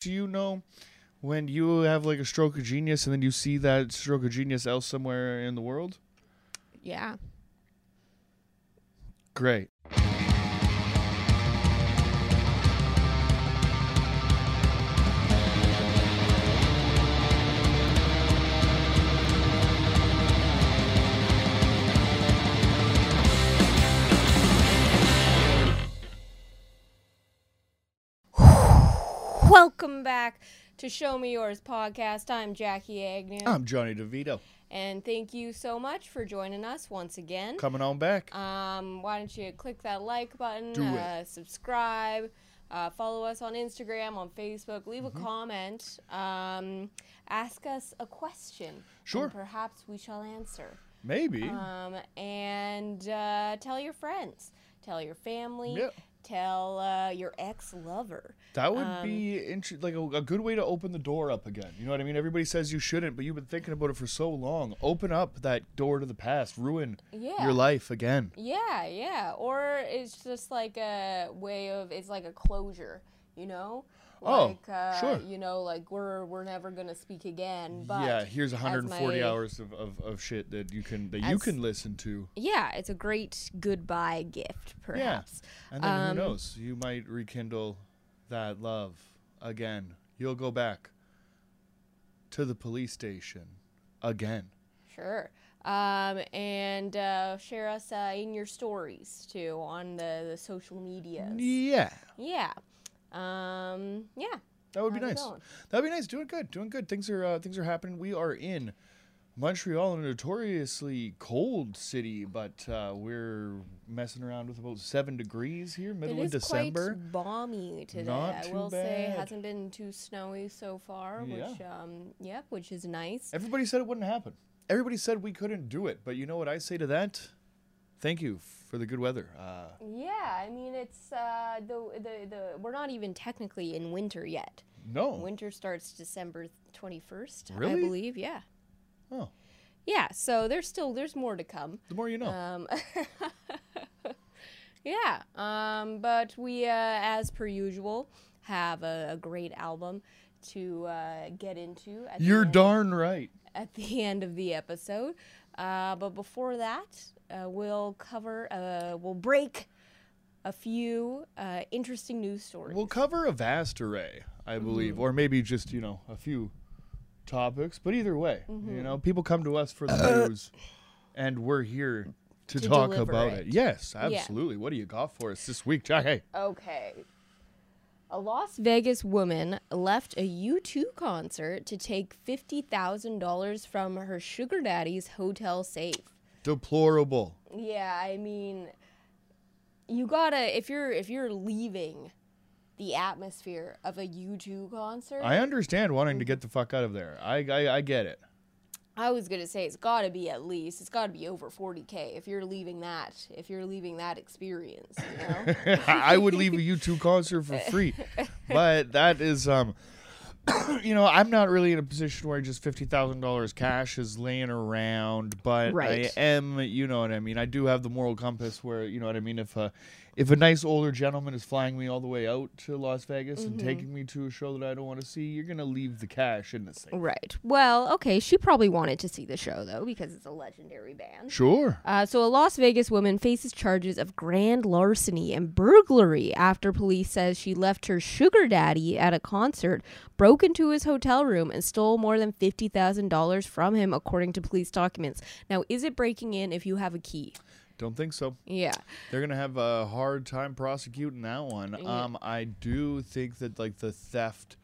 Do you know when you have like a stroke of genius and then you see that stroke of genius else somewhere in the world? Yeah. Great. Welcome back to Show Me Yours podcast. I'm Jackie Agnew. I'm Jonny DiVito. and thank you so much for joining us once again. Coming on back. Um, why don't you click that like button, Do uh, subscribe, uh, follow us on Instagram, on Facebook, leave Mm-hmm. a comment, um, ask us a question. Sure. And perhaps we shall answer. Maybe. Um, and uh, tell your friends, tell your family, Yeah. Tell uh, your ex lover. that would um, be inter- like a, a good way to open the door up again. You know what I mean? Everybody says you shouldn't, but you've been thinking about it for so long. Open up that door to the past. Ruin Yeah. your life again. Yeah, yeah. Or it's just like a way of it's like a closure, you know? Oh, Like uh, sure. you know, like we're we're never gonna speak again. But yeah, here's 140 my- hours of, of, of shit that you can that you can listen to. Yeah, it's a great goodbye gift, perhaps. Yeah. And then Um, who knows? You might rekindle that love again. You'll go back to the police station again. Sure. Um, and uh, share us uh, in your stories too on the, the social media. Yeah. Yeah. Um, yeah. That would be nice. That'd be nice. Doing good. Doing good. Things are uh, things are happening. We are in Montreal, a notoriously cold city, but uh, we're messing around with about seven degrees here, middle it of is December. quite balmy today. Not I too will say bad. hasn't been too snowy so far, Yeah. which um yep, which is nice. Everybody said it wouldn't happen. Everybody said we couldn't do it, but you know what I say to that? Thank you for the good weather. Uh, Yeah, I mean it's uh the the the we're not even technically in winter yet. no. Winter starts December twenty first, I believe. Yeah. Oh, Yeah, so there's still there's more to come. the more you know. Um, yeah, um, but we, uh, as per usual, have a, a great album to uh, get into. At You're end- darn right. at the end of the episode. Uh, but before that, uh, we'll cover, uh, we'll break a few uh, interesting news stories. We'll cover a vast array, I believe, Mm-hmm. or maybe just you know a few topics. But either way, Mm-hmm. you know, people come to us for the news, and we're here to, To talk about it. it. Yes, absolutely. What do you got for us this week, Jack? Hey, Okay. A Las Vegas woman left a U2 concert to take $50,000 from her sugar daddy's hotel safe. deplorable. Yeah, I mean you got to if you're if you're leaving the atmosphere of a U2 concert, I understand wanting to get the fuck out of there. I I, I get it. I was gonna say it's got to be at least it's got to be over 40k if you're leaving that if you're leaving that experience. You know? I would leave a U2 concert for free, but that is um. You know, I'm not really in a position where just fifty thousand dollars cash is laying around, but Right. I am. You know what I mean. I do have the moral compass where you know what I mean. If a if a nice older gentleman is flying me all the way out to Las Vegas Mm-hmm. and taking me to a show that I don't want to see, you're gonna leave the cash in the safe. right. Well, okay. She probably wanted to see the show though because it's a legendary band. Sure. Uh, so, a Las Vegas woman faces charges of grand larceny and burglary after police says she left her sugar daddy at a concert, broke into his hotel room, and stole more than fifty thousand dollars from him, according to police documents. Now, is it breaking in if you have a key? Don't think so. Yeah. They're gonna have a hard time prosecuting that one. Yeah. Um, I do think that like the theft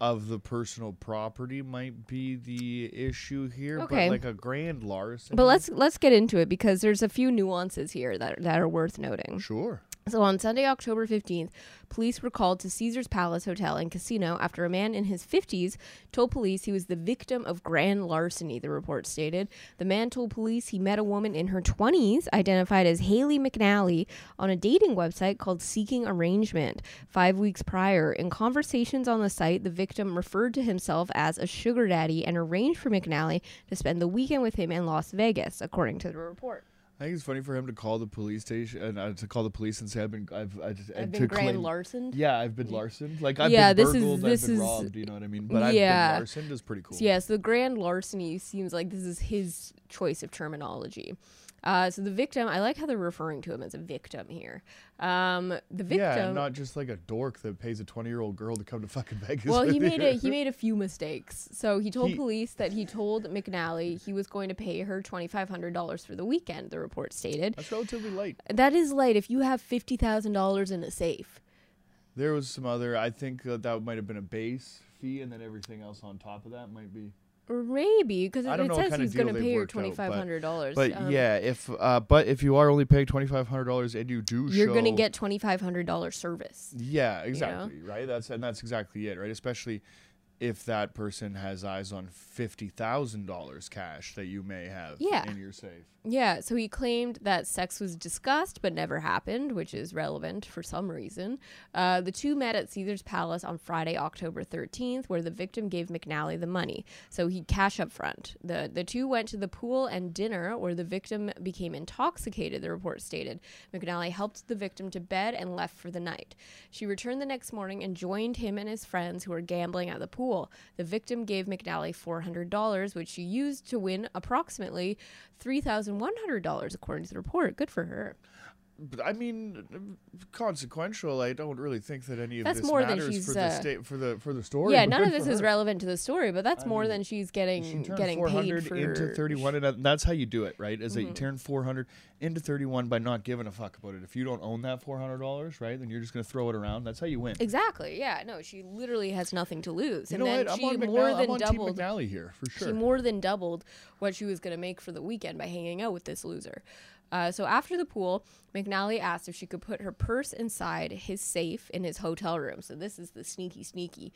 of the personal property might be the issue here, Okay. but like a grand larceny. But let's let's get into it because there's a few nuances here that that are worth noting. sure. So on Sunday, October 15th, police were called to Caesar's Palace Hotel and Casino after a man in his 50s told police he was the victim of grand larceny, the report stated. The man told police he met a woman in her 20s, identified as Haley McNally, on a dating website called Seeking Arrangement. Five weeks prior, in conversations on the site, the victim referred to himself as a sugar daddy and arranged for McNally to spend the weekend with him in Las Vegas, according to the report. I think it's funny for him to call the police station uh, to call the police and say I've been I've I've, I've been grand larcen. Yeah, I've been larcened. Like I've Yeah, been this is- burgled, this I've been is- robbed. You know what I mean? But Yeah. I've been larcened is pretty cool. Yeah, so the grand larceny seems like this is his choice of terminology. Uh, so the victim, I like how they're referring to him as a victim here. Um, the victim. Yeah, not just like a dork that pays a twenty-year-old girl to come to fucking Vegas. well, he made you. a he made a few mistakes. So he told He- police that he told McNally he was going to pay her twenty five hundred dollars for the weekend. The report stated That's relatively light. that is light if you have fifty thousand dollars in a safe. There was some other. I think uh, that might have been a base fee, and then everything else on top of that might be. Maybe because it, it says he's going to pay her worked out, but- twenty five hundred dollars. But yeah, if uh, but if you are only paying twenty-five hundred dollars and you do, you're going to get twenty five hundred dollars service. Yeah, exactly. Right. That's and that's exactly it. Right. Especially if that person has eyes on fifty thousand dollars cash that you may have Yeah. in your safe. Yeah, so he claimed that sex was discussed but never happened, which is relevant for some reason. Uh, the two met at Caesar's Palace on Friday, October 13th, where the victim gave McNally the money. So he cash up front. The, the two went to the pool and dinner, where the victim became intoxicated, the report stated. McNally helped the victim to bed and left for the night. She returned the next morning and joined him and his friends who were gambling at the pool. The victim gave McNally $400, which she used to win approximately $3,100, according to the report. Good for her. I mean, consequential. I don't really think that any of That's this more than matters she's, for the uh, state for the for the story. yeah, none of this is her. relevant to the story, but that's I more mean, than she's She getting turned getting paid for. into thirty-one, and that's how you do it, right? Is that you Mhm. turn four hundred into thirty-one by not giving a fuck about it. If you don't own that four hundred dollars, right, then you're just gonna throw it around. That's how you win. Exactly. Yeah. No, she literally has nothing to lose, You and know then what? I'm she more McNally. than I'm on doubled. Team McNally here for sure. She more than doubled what she was going to make for the weekend by hanging out with this loser. Uh, so after the pool, McNally asked if she could put her purse inside his safe in his hotel room. So this is the sneaky, sneaky.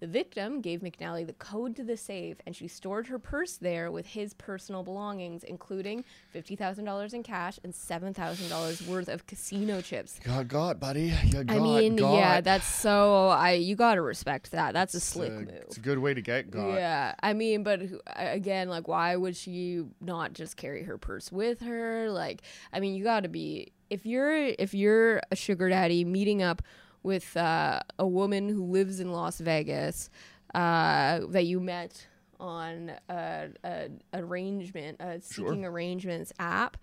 The victim gave McNally the code to the safe, and she stored her purse there with his personal belongings, including fifty thousand dollars in cash and seven thousand dollars worth of casino chips. God, God, buddy. You got, I mean, yeah, that's so. I you got to respect that. That's a It's slick a- move. It's a good way to get got. Yeah, I mean, but again, like, why would she not just carry her purse with her? Like, I mean, you got to be if you're if you're a sugar daddy meeting up with uh, a woman who lives in Las Vegas uh, that you met on a, a arrangement, a seeking arrangements app.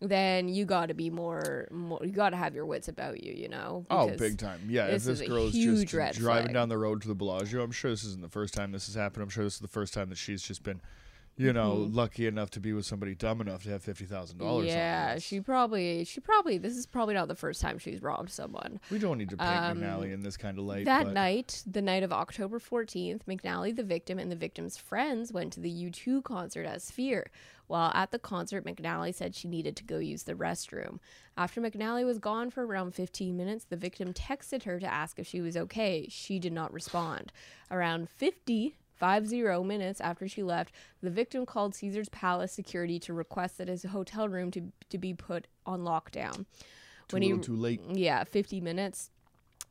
Then you got to be more, more. You got to have your wits about you, you know. Oh, big time. Yeah, if this this is a girl is huge just driving flag. down the road to the Bellagio, I'm sure this isn't the first time this has happened. I'm sure this is the first time that she's just been, you know, Mhm. lucky enough to be with somebody dumb enough to have $50,000. Yeah, she probably, she probably. This is probably not the first time she's robbed someone. We don't need to paint Um, McNally in this kind of light. that but night, the night of October 14th, McNally, the victim, and the victim's friends went to the U2 concert at Sphere. While at the concert, McNally said she needed to go use the restroom. After McNally was gone for around 15 minutes, the victim texted her to ask if she was okay. She did not respond. Around 50 50 minutes after she left, the victim called Caesar's Palace security to request that his hotel room to, to be put on lockdown. too little too late. Yeah, 50 minutes.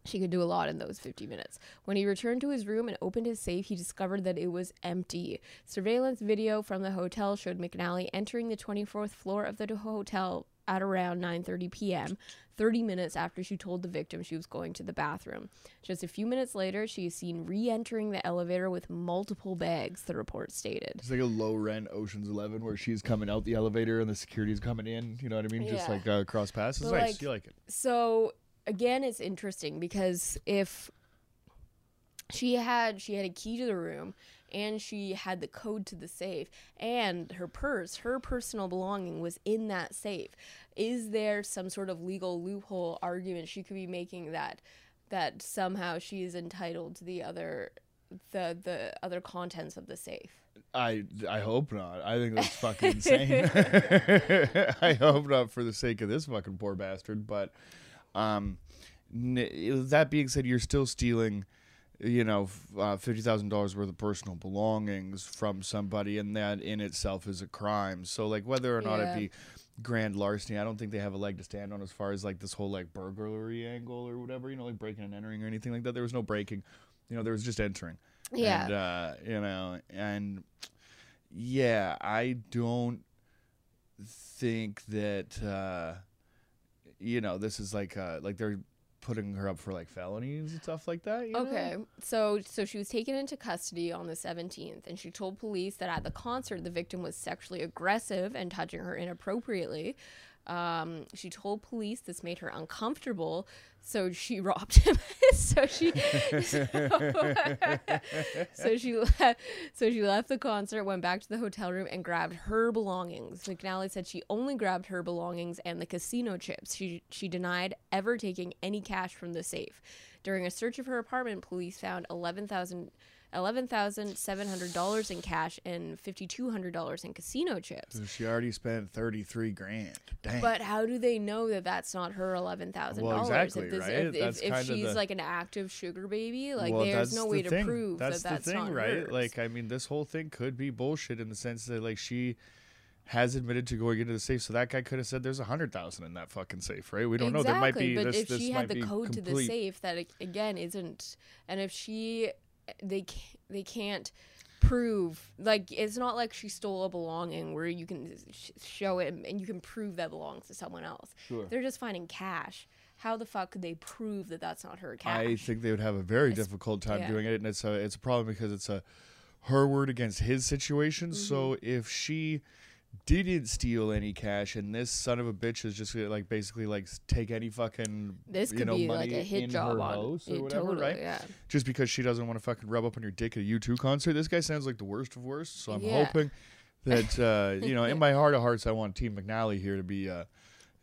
She could do a lot in those 50 minutes. When he returned to his room and opened his safe, he discovered that it was empty. Surveillance video from the hotel showed McNally entering the 24th floor of the hotel at around 9:30 p.m., 30 minutes after she told the victim she was going to the bathroom. Just a few minutes later, she is seen re-entering the elevator with multiple bags, the report stated. It's like a low rent Ocean's Eleven where she's coming out the elevator and the security's coming in. You know what I mean? Just like uh, cross pass. It's But, nice. like, you like it. so again it's interesting because if she had she had a key to the room and she had the code to the safe and her purse her personal belonging was in that safe is there some sort of legal loophole argument she could be making that that somehow she is entitled to the other the the other contents of the safe I, I hope not. I think that's fucking insane. I hope not for the sake of this fucking poor bastard. But um, n- that being said, you're still stealing, you know, uh, fifty thousand dollars worth of personal belongings from somebody, and that in itself is a crime. So like whether or not Yeah. it be grand larceny, I don't think they have a leg to stand on as far as like this whole like burglary angle or whatever. You know, like breaking and entering or anything like that. There was no breaking. You know, there was just entering. yeah And, uh, you know, and yeah, I don't think that uh, you know this is like uh, like they're putting her up for like felonies and stuff like that. you know? Okay, so so she was taken into custody on the 17th, and she told police that at the concert the victim was sexually aggressive and touching her inappropriately. Um, she told police this made her uncomfortable, so she robbed him. so she so she left, so she left the concert, went back to the hotel room, and grabbed her belongings. McNally said she only grabbed her belongings and the casino chips. She she denied ever taking any cash from the safe. During a search of her apartment, police found eleven thousand. $11,700 in cash and $5,200 in casino chips. So she already spent thirty three grand. Dang. But how do they know that that's not her eleven thousand Well, dollars? exactly, if, this, right? if, if, if she's the- like an active sugar baby, like Well, there's no the way to thing. prove that's that that's the thing, not right? hers. Like, I mean, this whole thing could be bullshit in the sense that like she has admitted to going into the safe, so that guy could have said there's a hundred thousand in that fucking safe, right? We don't know. There might be but this. if this she had the code to the safe, that again isn't, and if she, they can't, they can't prove like it's not like she stole a belonging where you can sh- show it and you can prove that belongs to someone else. Sure. They're just finding cash. How the fuck could they prove that that's not her cash? I think they would have a very difficult time yeah. doing it, and it's a it's a problem because it's a her word against his situation. So Mm-hmm. if she didn't steal any cash, and this son of a bitch is just gonna, like basically like take any fucking this you could know be money like a hit in job her on house or it, whatever, totally, right? Yeah. Just because she doesn't want to fucking rub up on your dick at a U2 concert. This guy sounds like the worst of worst. So I'm Yeah. hoping that uh, you know, in my heart of hearts, I want Team McNally here to be. Uh,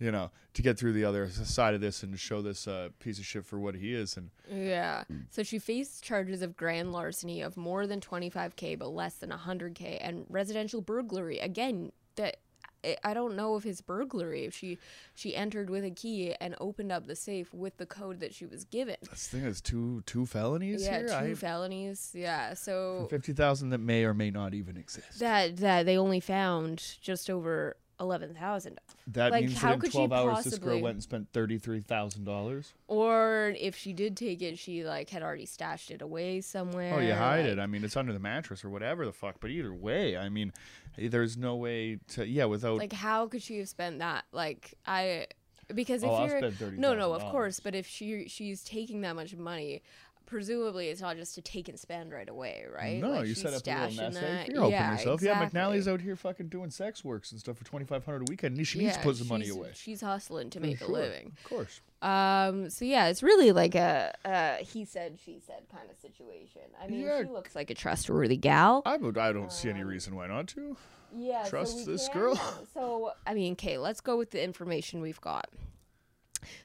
you know, to get through the other side of this and show this uh, piece of shit for what he is, and Yeah. So she faced charges of grand larceny of more than 25k but less than 100k and residential burglary. Again, that I- I don't know if it's burglary if she she entered with a key and opened up the safe with the code that she was given. this thing is two two felonies Yeah, here. two I, felonies. Yeah. So fifty thousand that may or may not even exist. that that they only found just over 11,000 That like, means how that in twelve hours, this girl possibly- went and spent thirty three thousand dollars. or if she did take it she like had already stashed it away somewhere. Oh, you hide like- it. I mean, it's under the mattress or whatever the fuck. But either way, I mean, there's no way to. Yeah, without. like how could she have spent that like i because oh, if oh, you're no no of course but if she she's taking that much money presumably it's not just to take and spend right away right No, Like, you set up a little nest egg that. for your helping yeah, yourself. exactly. Yeah, McNally's out here fucking doing sex works and stuff for twenty five hundred a weekend. and She needs to put some money away. she's hustling to For make a living Of course. um so yeah it's really like a, a he said she said kind of situation i mean Yeah. she looks like a trustworthy gal I would. I don't see any reason why not to. yeah Trust we this can- girl? so i mean okay let's go with the information we've got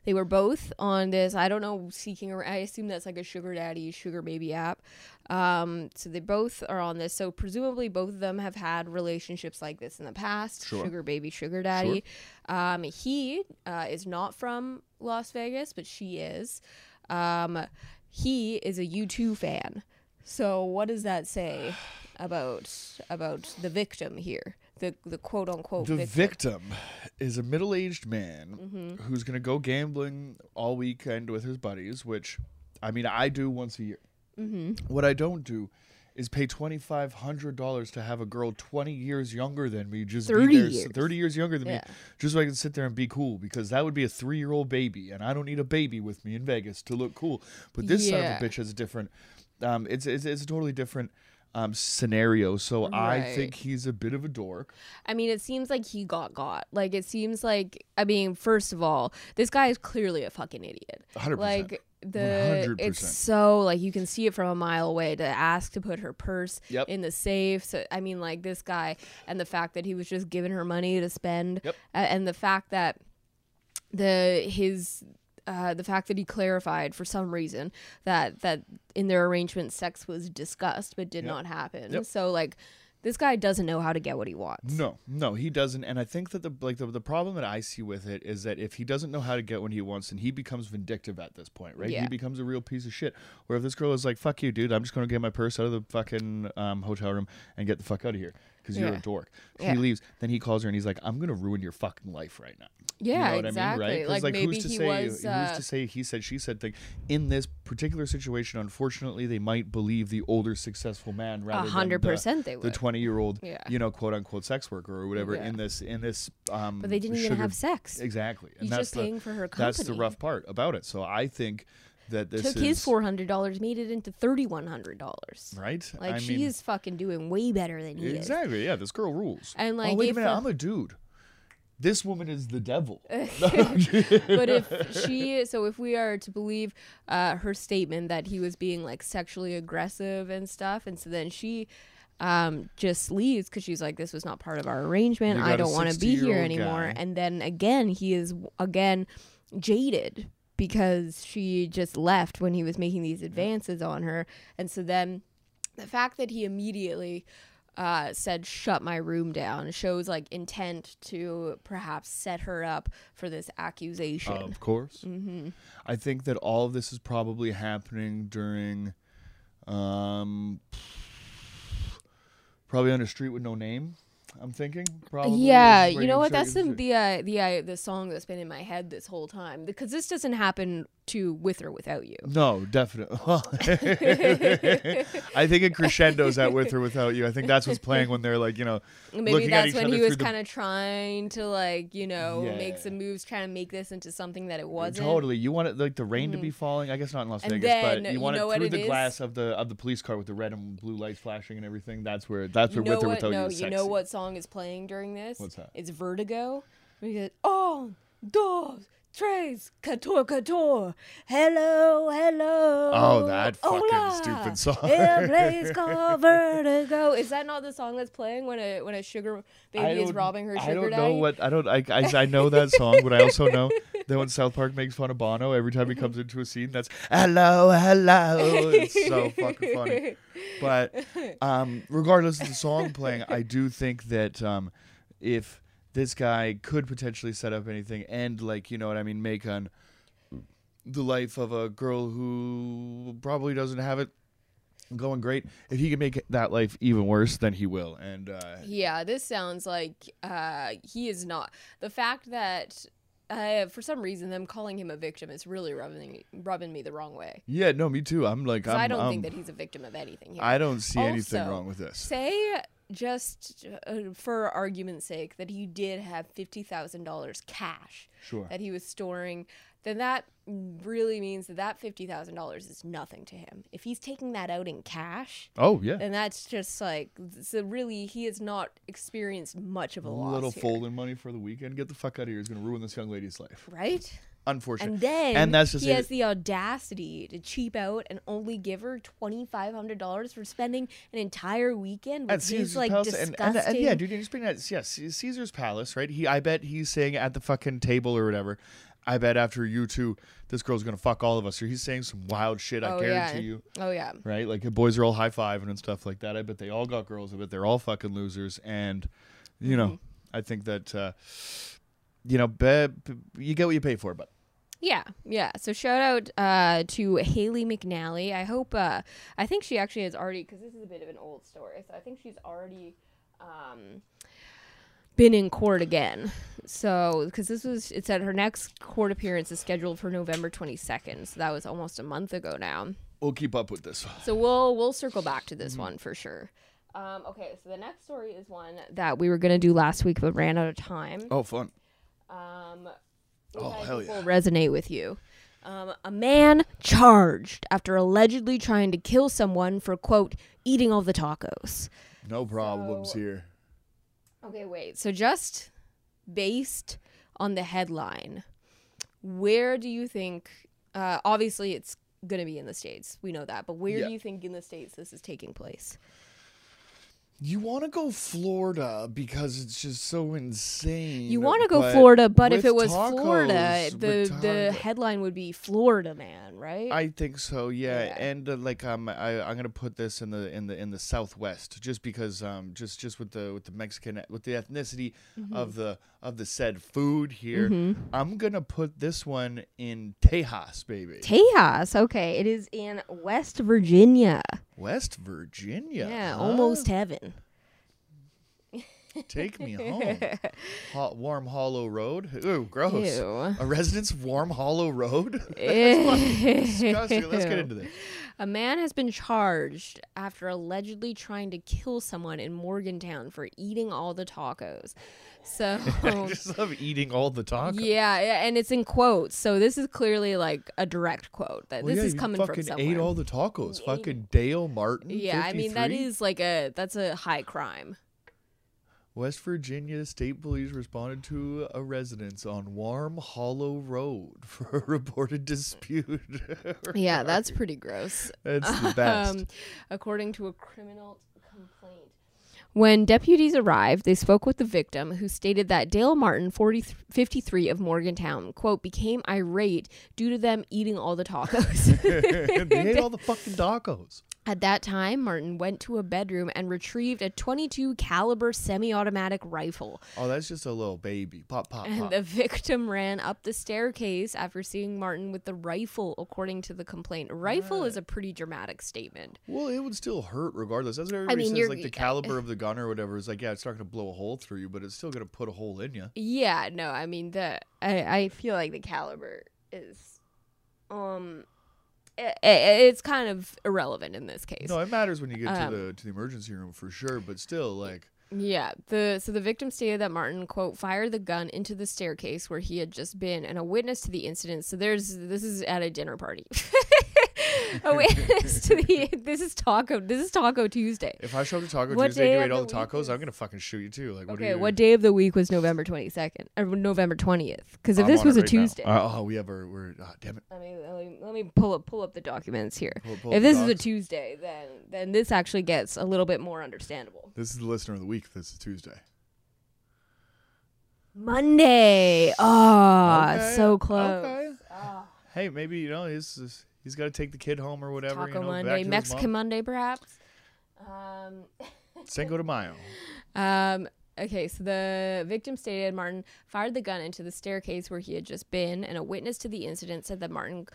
they were both on this i don't know seeking i assume that's like a sugar daddy sugar baby app. Um so they both are on this. So presumably both of them have had relationships like this in the past. Sure. sugar baby sugar daddy. Um he uh, is not from las vegas but she is. Um he is a u2 fan. So what does that say about about the victim here the the quote unquote The victim. victim is a middle aged man Mm-hmm. who's going to go gambling all weekend with his buddies, which, I mean, I do once a year. Mm-hmm. What I don't do is pay $2,500 to have a girl 20 years younger than me just 30 be there, years. 30 years younger than Yeah. me, just so I can sit there and be cool because that would be a three year old baby, and I don't need a baby with me in Vegas to look cool. But this son of a bitch has a different, um, it's, it's, it's a totally different. Um, scenario, so I think he's a bit of a dork. I mean, it seems like he got got. Like, it seems like, I mean, first of all, this guy is clearly a fucking idiot. 100%. Like, the, it's 100%. so, like, you can see it from a mile away to ask to put her purse Yep. in the safe. So, I mean, like, this guy, and the fact that he was just giving her money to spend, Yep. and the fact that the, his, uh, the fact that he clarified for some reason that that in their arrangement sex was discussed but did Yep. not happen. Yep. So like this guy doesn't know how to get what he wants. No, no, he doesn't. And I think that the like the, the problem that I see with it is that if he doesn't know how to get what he wants, then he becomes vindictive at this point, right? Yeah. He becomes a real piece of shit. Where if this girl is like, "Fuck you, dude, I'm just gonna get my purse out of the fucking um, hotel room and get the fuck out of here because you're a dork," Yeah. he leaves. Then he calls her and he's like, "I'm gonna ruin your fucking life right now." Yeah, you know what exactly. I mean, right? Like, like maybe who's to he say was, who's uh, to say he said she said thing in this particular situation? Unfortunately, they might believe the older successful man rather A hundred than the- percent they would the twenty year old, Yeah. you know, quote unquote sex worker or whatever Yeah. in this in this. Um, but they didn't even have sex. Exactly, and that's just the paying for her company. that's the rough part about it. So I think that this Took is his four hundred dollars, made it into thirty one hundred dollars. right. Like I she mean, is fucking doing way better than he is. exactly. Yeah, this girl rules. And, like, oh wait a minute, uh, I'm a dude. This woman is the devil. but if she so if we are to believe uh, her statement that he was being like sexually aggressive and stuff and so then she um, just leaves because she's like this was not part of our arrangement i don't want to be here anymore guy. and then again he is again jaded because she just left when he was making these advances on her and so then the fact that he immediately uh, said shut my room down shows like intent to perhaps set her up for this accusation Of course. Mm-hmm. I think that all of this is probably happening during, um, probably on a street with no name. I'm thinking probably. yeah, you know what? That's the the uh, the uh, the song that's been in my head this whole time because this doesn't happen to with or without you. No, definitely. I think it crescendos at with or without you. I think that's what's playing when they're like, you know, Maybe looking at that's when he was kind of trying to like you know make some moves, trying to make this into something that it mm, wasn't. Totally. You want it like the rain to be mm-hmm. falling. I guess not in Las And Vegas, then, but you you want know it through the is? glass of the of the police car with the red and blue lights flashing and everything. That's where that's You where know with or without No, you. Is you know what song is playing during this? What's that? It's Vertigo. We get on dos tres couture couture. Hello, hello. Oh, that fucking Hola, stupid song. In a place called Vertigo. Is that not the song that's playing when a when a sugar baby is robbing her sugar I don't daddy? know what I don't. I, I I know that song, but I also know that when South Park makes fun of Bono every time he comes into a scene, that's hello, hello. It's so fucking funny. But um, regardless of the song playing, I do think that um, if this guy could potentially set up anything and like you know what I mean, make on the life of a girl who probably doesn't have it going great. If he can make that life even worse, then he will. And uh, Yeah, this sounds like uh, he is not. The fact that uh, for some reason them calling him a victim is really rubbing rubbing me the wrong way. Yeah, no, me too. I'm like, I'm, I don't I'm- think that he's a victim of anything here. I don't see anything wrong with this. Say just uh, for argument's sake that he did have fifty thousand dollars cash Sure. that he was storing. Then that really means that that fifty thousand dollars is nothing to him. If he's taking that out in cash, Oh yeah, then that's just like so. Really, he has not experienced much of a a loss. little here, folding money for the weekend. Get the fuck out of here. It's gonna ruin this young lady's life. right? Unfortunately. And then And that's just he it. has the audacity to cheap out and only give her twenty five hundred dollars for spending an entire weekend at with Caesar's like Palace, disgusting. and, and, and yeah, dude, you're speaking at yes, Caesar's Palace, right? He, I bet he's saying at the fucking table or whatever. I bet after U2, this girl's gonna fuck all of us. Or he's saying some wild shit. I oh guarantee yeah. you. Oh yeah. right? Like the boys are all high fiving and stuff like that. I bet they all got girls. I bet they're all fucking losers. And you know, Mm-hmm. I think that uh, you know, be, be- you get what you pay for. But Yeah, yeah. So shout out uh, to Haley McNally. I hope. Uh, I think she actually has already because this is a bit of an old story. So I think she's already um, been in court again. So because this was, it said her next court appearance is scheduled for November twenty second. So that was almost a month ago now. we'll keep up with this. So we'll we'll circle back to Mm-hmm. this one for sure. Um, okay, so the next story is one that we were gonna do last week but ran out of time. Oh, fun. Um, Oh, hell yeah. Will resonate with you. Um, a man charged after allegedly trying to kill someone for quote eating all the tacos. No problems So- here. Okay, wait. So just based on the headline, where do you think? Uh, obviously, it's gonna be in the states. We know that, but where Yeah. do you think in the states this is taking place? You want to go Florida because it's just so insane. You want to go but Florida, but if it was tacos, Florida, the the headline would be Florida man, right? I think so, yeah. Yeah. And uh, like um, I, I'm gonna put this in the in the in the Southwest, just because um, just just with the with the Mexican with the ethnicity Mm-hmm. of the of the said food here, mm-hmm. I'm gonna put this one in Tejas, baby, Tejas. Okay, it is in West Virginia. West Virginia. Yeah, huh? almost heaven. Take me home. Hot, warm Hollow Road. Ooh, gross. Ew. A residence of Warm Hollow Road. Disgusting. Let's get into this. A man has been charged after allegedly trying to kill someone in Morgantown for eating all the tacos. So, I just love eating all the tacos. yeah, yeah, and it's in quotes. So this is clearly like a direct quote that Well, this yeah, is coming fucking from somewhere. ate all the tacos. Fucking Dale Martin. yeah, I mean that is like a that's a high crime. West Virginia State Police responded to a residence on Warm Hollow Road for a reported dispute. Yeah, that's pretty gross. That's the best. Um, according to a criminal complaint. When deputies arrived, they spoke with the victim, who stated that Dale Martin, 40, 53 of Morgantown, quote, became irate due to them eating all the tacos. they ate all the fucking tacos. At that time, Martin went to a bedroom and retrieved a 22 caliber semi-automatic rifle. Oh, that's just a little baby. Pop, pop, And pop. the victim ran up the staircase after seeing Martin with the rifle, according to the complaint. Rifle is a pretty dramatic statement. Well, it would still hurt regardless. That's what everybody mean, says. Like the caliber of the gun or whatever is like, yeah, it's not going to blow a hole through you, but it's still going to put a hole in you. Yeah, no, I mean the I, I feel like the caliber is um it's kind of irrelevant in this case. No, it matters when you get Um, to the to the emergency room for sure. But still, like, Yeah, the so the victim stated that Martin quote fired the gun into the staircase where he had just been, and a witness to the incident. So there's this is at a dinner party. a witness to the this is taco this is Taco Tuesday. if I show up to Taco What Tuesday day and you ate all the tacos, is- I'm gonna fucking shoot you too. Like, what do Okay, you? what day of the week was November twenty second or November twentieth? Because if I'm this was a right. Tuesday, Uh, oh, we have our. We're. Oh, damn it. let me, let me let me pull up pull up the documents here. Pull- pull if this is a. Tuesday, then then this actually gets a little bit more understandable. This is the listener of the week. This is Tuesday. Monday. Ah, Okay, so close. Okay. Hey, maybe you know he's he's- he's got to take the kid home or whatever. Taco you know, back to Monday, Mexican mom. Monday, perhaps. Um, Cinco de Mayo. um, okay, so the victim stated Martin fired the gun into the staircase where he had just been, and a witness to the incident said that Martin,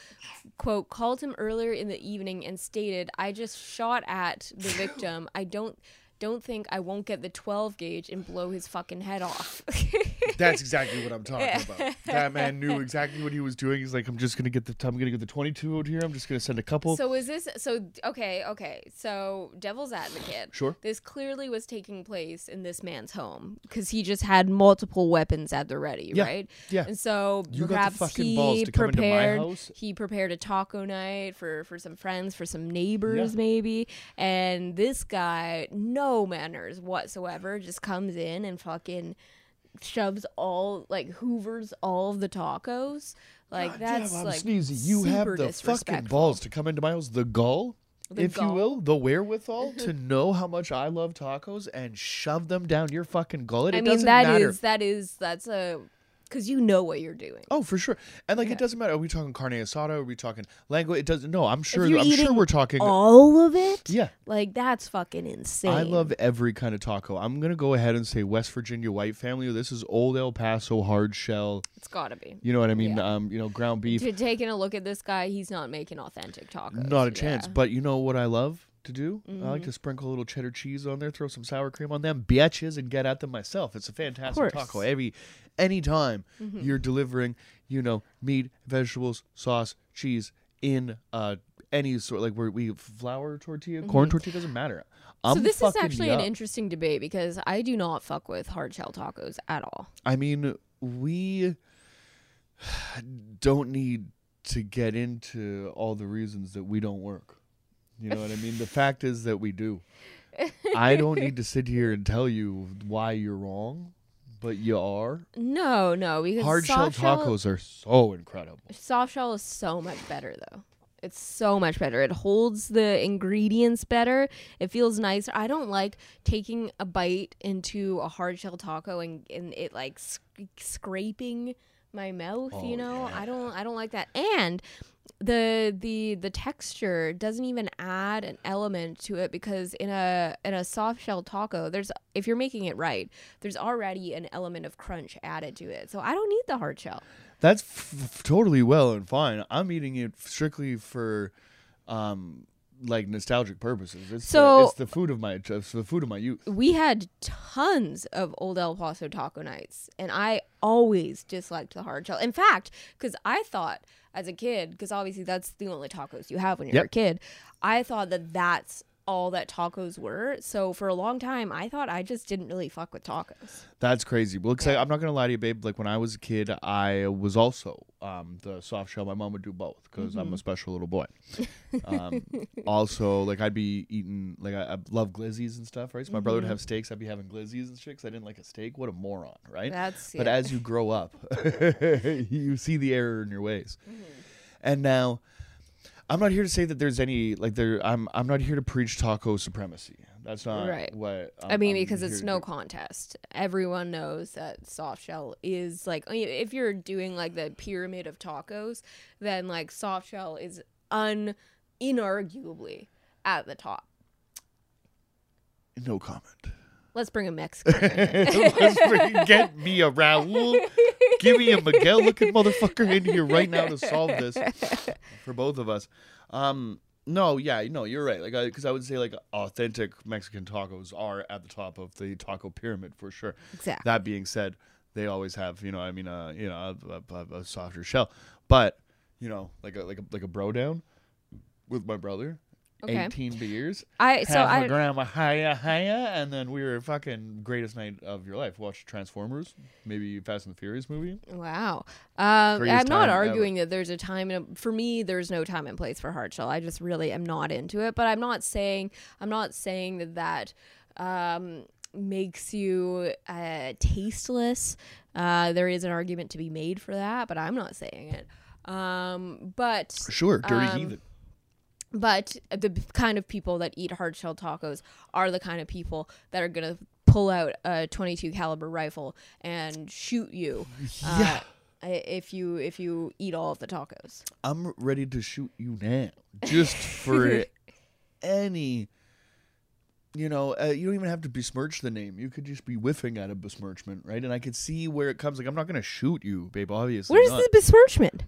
quote, called him earlier in the evening and stated, "I just shot at the victim. I don't." Don't think I won't get the 12 gauge and blow his fucking head off. That's exactly what I'm talking about. That man knew exactly what he was doing. He's like, I'm just gonna get the I'm gonna get the 22 out here. I'm just gonna send a couple. So is this so okay, okay. So devil's advocate. Sure. This clearly was taking place in this man's home because he just had multiple weapons at the ready, Yeah, right? yeah. And so You got the perhaps fucking he balls to come into my prepared house? he prepared a taco night for for some friends, for some neighbors Yeah. maybe. And this guy, no manners whatsoever, just comes in and fucking shoves all like hoovers all of the tacos. Like God that's damn, I'm like sneezy. You have the fucking balls to come into my house, the gall, The if you will, the wherewithal to know how much I love tacos and shove them down your fucking gullet. I it mean, doesn't that matter. is that is that's a because you know what you're doing. Oh, for sure. And like, Yeah. it doesn't matter. Are we talking carne asada? Are we talking lengua? It doesn't. No, I'm sure. I'm sure we're talking. All of it, yeah. like that's fucking insane. I love every kind of taco. I'm gonna go ahead and say West Virginia white family. This is old El Paso hard shell. It's gotta be. You know what I mean? Yeah. Um, you know, ground beef. To taking a look at this guy, he's not making authentic tacos. Not a chance. Yeah. Mm-hmm. But you know what I love to do? I like to sprinkle a little cheddar cheese on there, throw some sour cream on them bitches, and get at them myself. It's a fantastic. Mm-hmm. taco. Every anytime you're delivering, you know, meat, vegetables, sauce, cheese in uh any sort like where we flour tortilla, corn tortilla doesn't matter. I'm Mm-hmm. so this is actually an interesting debate because I do not fuck with hard shell tacos at all. I mean, we don't need to get into all the reasons that we don't work. You know what I mean? The fact is that we do. I don't need to sit here and tell you why you're wrong, but you are. No, no, because Hard shell tacos are so incredible. soft shell is so much better though. It's so much better. It holds the ingredients better. It feels nicer. I don't like taking a bite into a hard shell taco and, and it like sc- scraping my mouth, Oh, you know? yeah. I don't I don't like that. And the the the texture doesn't even add an element to it because in a in a soft shell taco there's if you're making it right there's already an element of crunch added to it so i don't need the hard shell That's f- totally well and fine. I'm eating it strictly for um like nostalgic purposes. It's So- the, it's the food of my it's the food of my youth. we had tons of old El Paso taco nights, and I always disliked the hard shell. In fact, because I thought as a kid, because obviously that's the only tacos you have when you're Yep. a kid, I thought that that's all that tacos were. So for a long time, I thought I just didn't really fuck with tacos. That's crazy. Well, because I'm not gonna lie to you, babe. Like when I was a kid, I was also um, the soft shell. My mom would do both because I'm Mm-hmm. a special little boy. Um, also, like I'd be eating like I, I love glizzies and stuff, right? So my brother would Mm-hmm. have steaks. I'd be having glizzies and shit 'cause I didn't like a steak. What a moron, right? That's But yeah. as you grow up, you see the error in your ways. Mm-hmm. And now, I'm not here to say that there's any like there. I'm I'm not here to preach taco supremacy. That's not Right. what I I'm- mean, I'm because it's no do. contest. Everyone knows that soft shell is like I mean, if you're doing like the pyramid of tacos, then like soft shell is un inarguably at the top. no comment. Let's bring a Mexican. Let's bring- get me a Raul. Give me a Miguel looking motherfucker in here right now to solve this for both of us. Um, no, yeah, no, you're right. Like, because I, would say like authentic Mexican tacos are at the top of the taco pyramid for sure. exactly. That being said, they always have, you know, I mean, uh, you know, a, a, a softer shell, but you know, like a like a like a bro down with my brother. Okay. 18 beers. I so half a I gram of higher, higher, and then we were fucking greatest night of your life. Watch Transformers, maybe Fast and the Furious movie. wow. Um, I'm not arguing that there's a time and a, for me. There's no time and place for hard shell. I just really am not into it. But I'm not saying I'm not saying that that um, makes you uh, tasteless. Uh, there is an argument to be made for that, but I'm not saying it. Um, but Sure, dirty Um, heathen. But the kind of people that eat hard shell tacos are the kind of people that are gonna pull out a 22 caliber rifle and shoot you uh, Yeah. i- if you if you eat all of the tacos I'm ready to shoot you now, just for any. You know, uh, you don't even have to besmirch the name. You could just be whiffing at a besmirchment, right? And I could see where it comes. Like, I'm not gonna shoot you, babe. Obviously, where's not. the besmirchment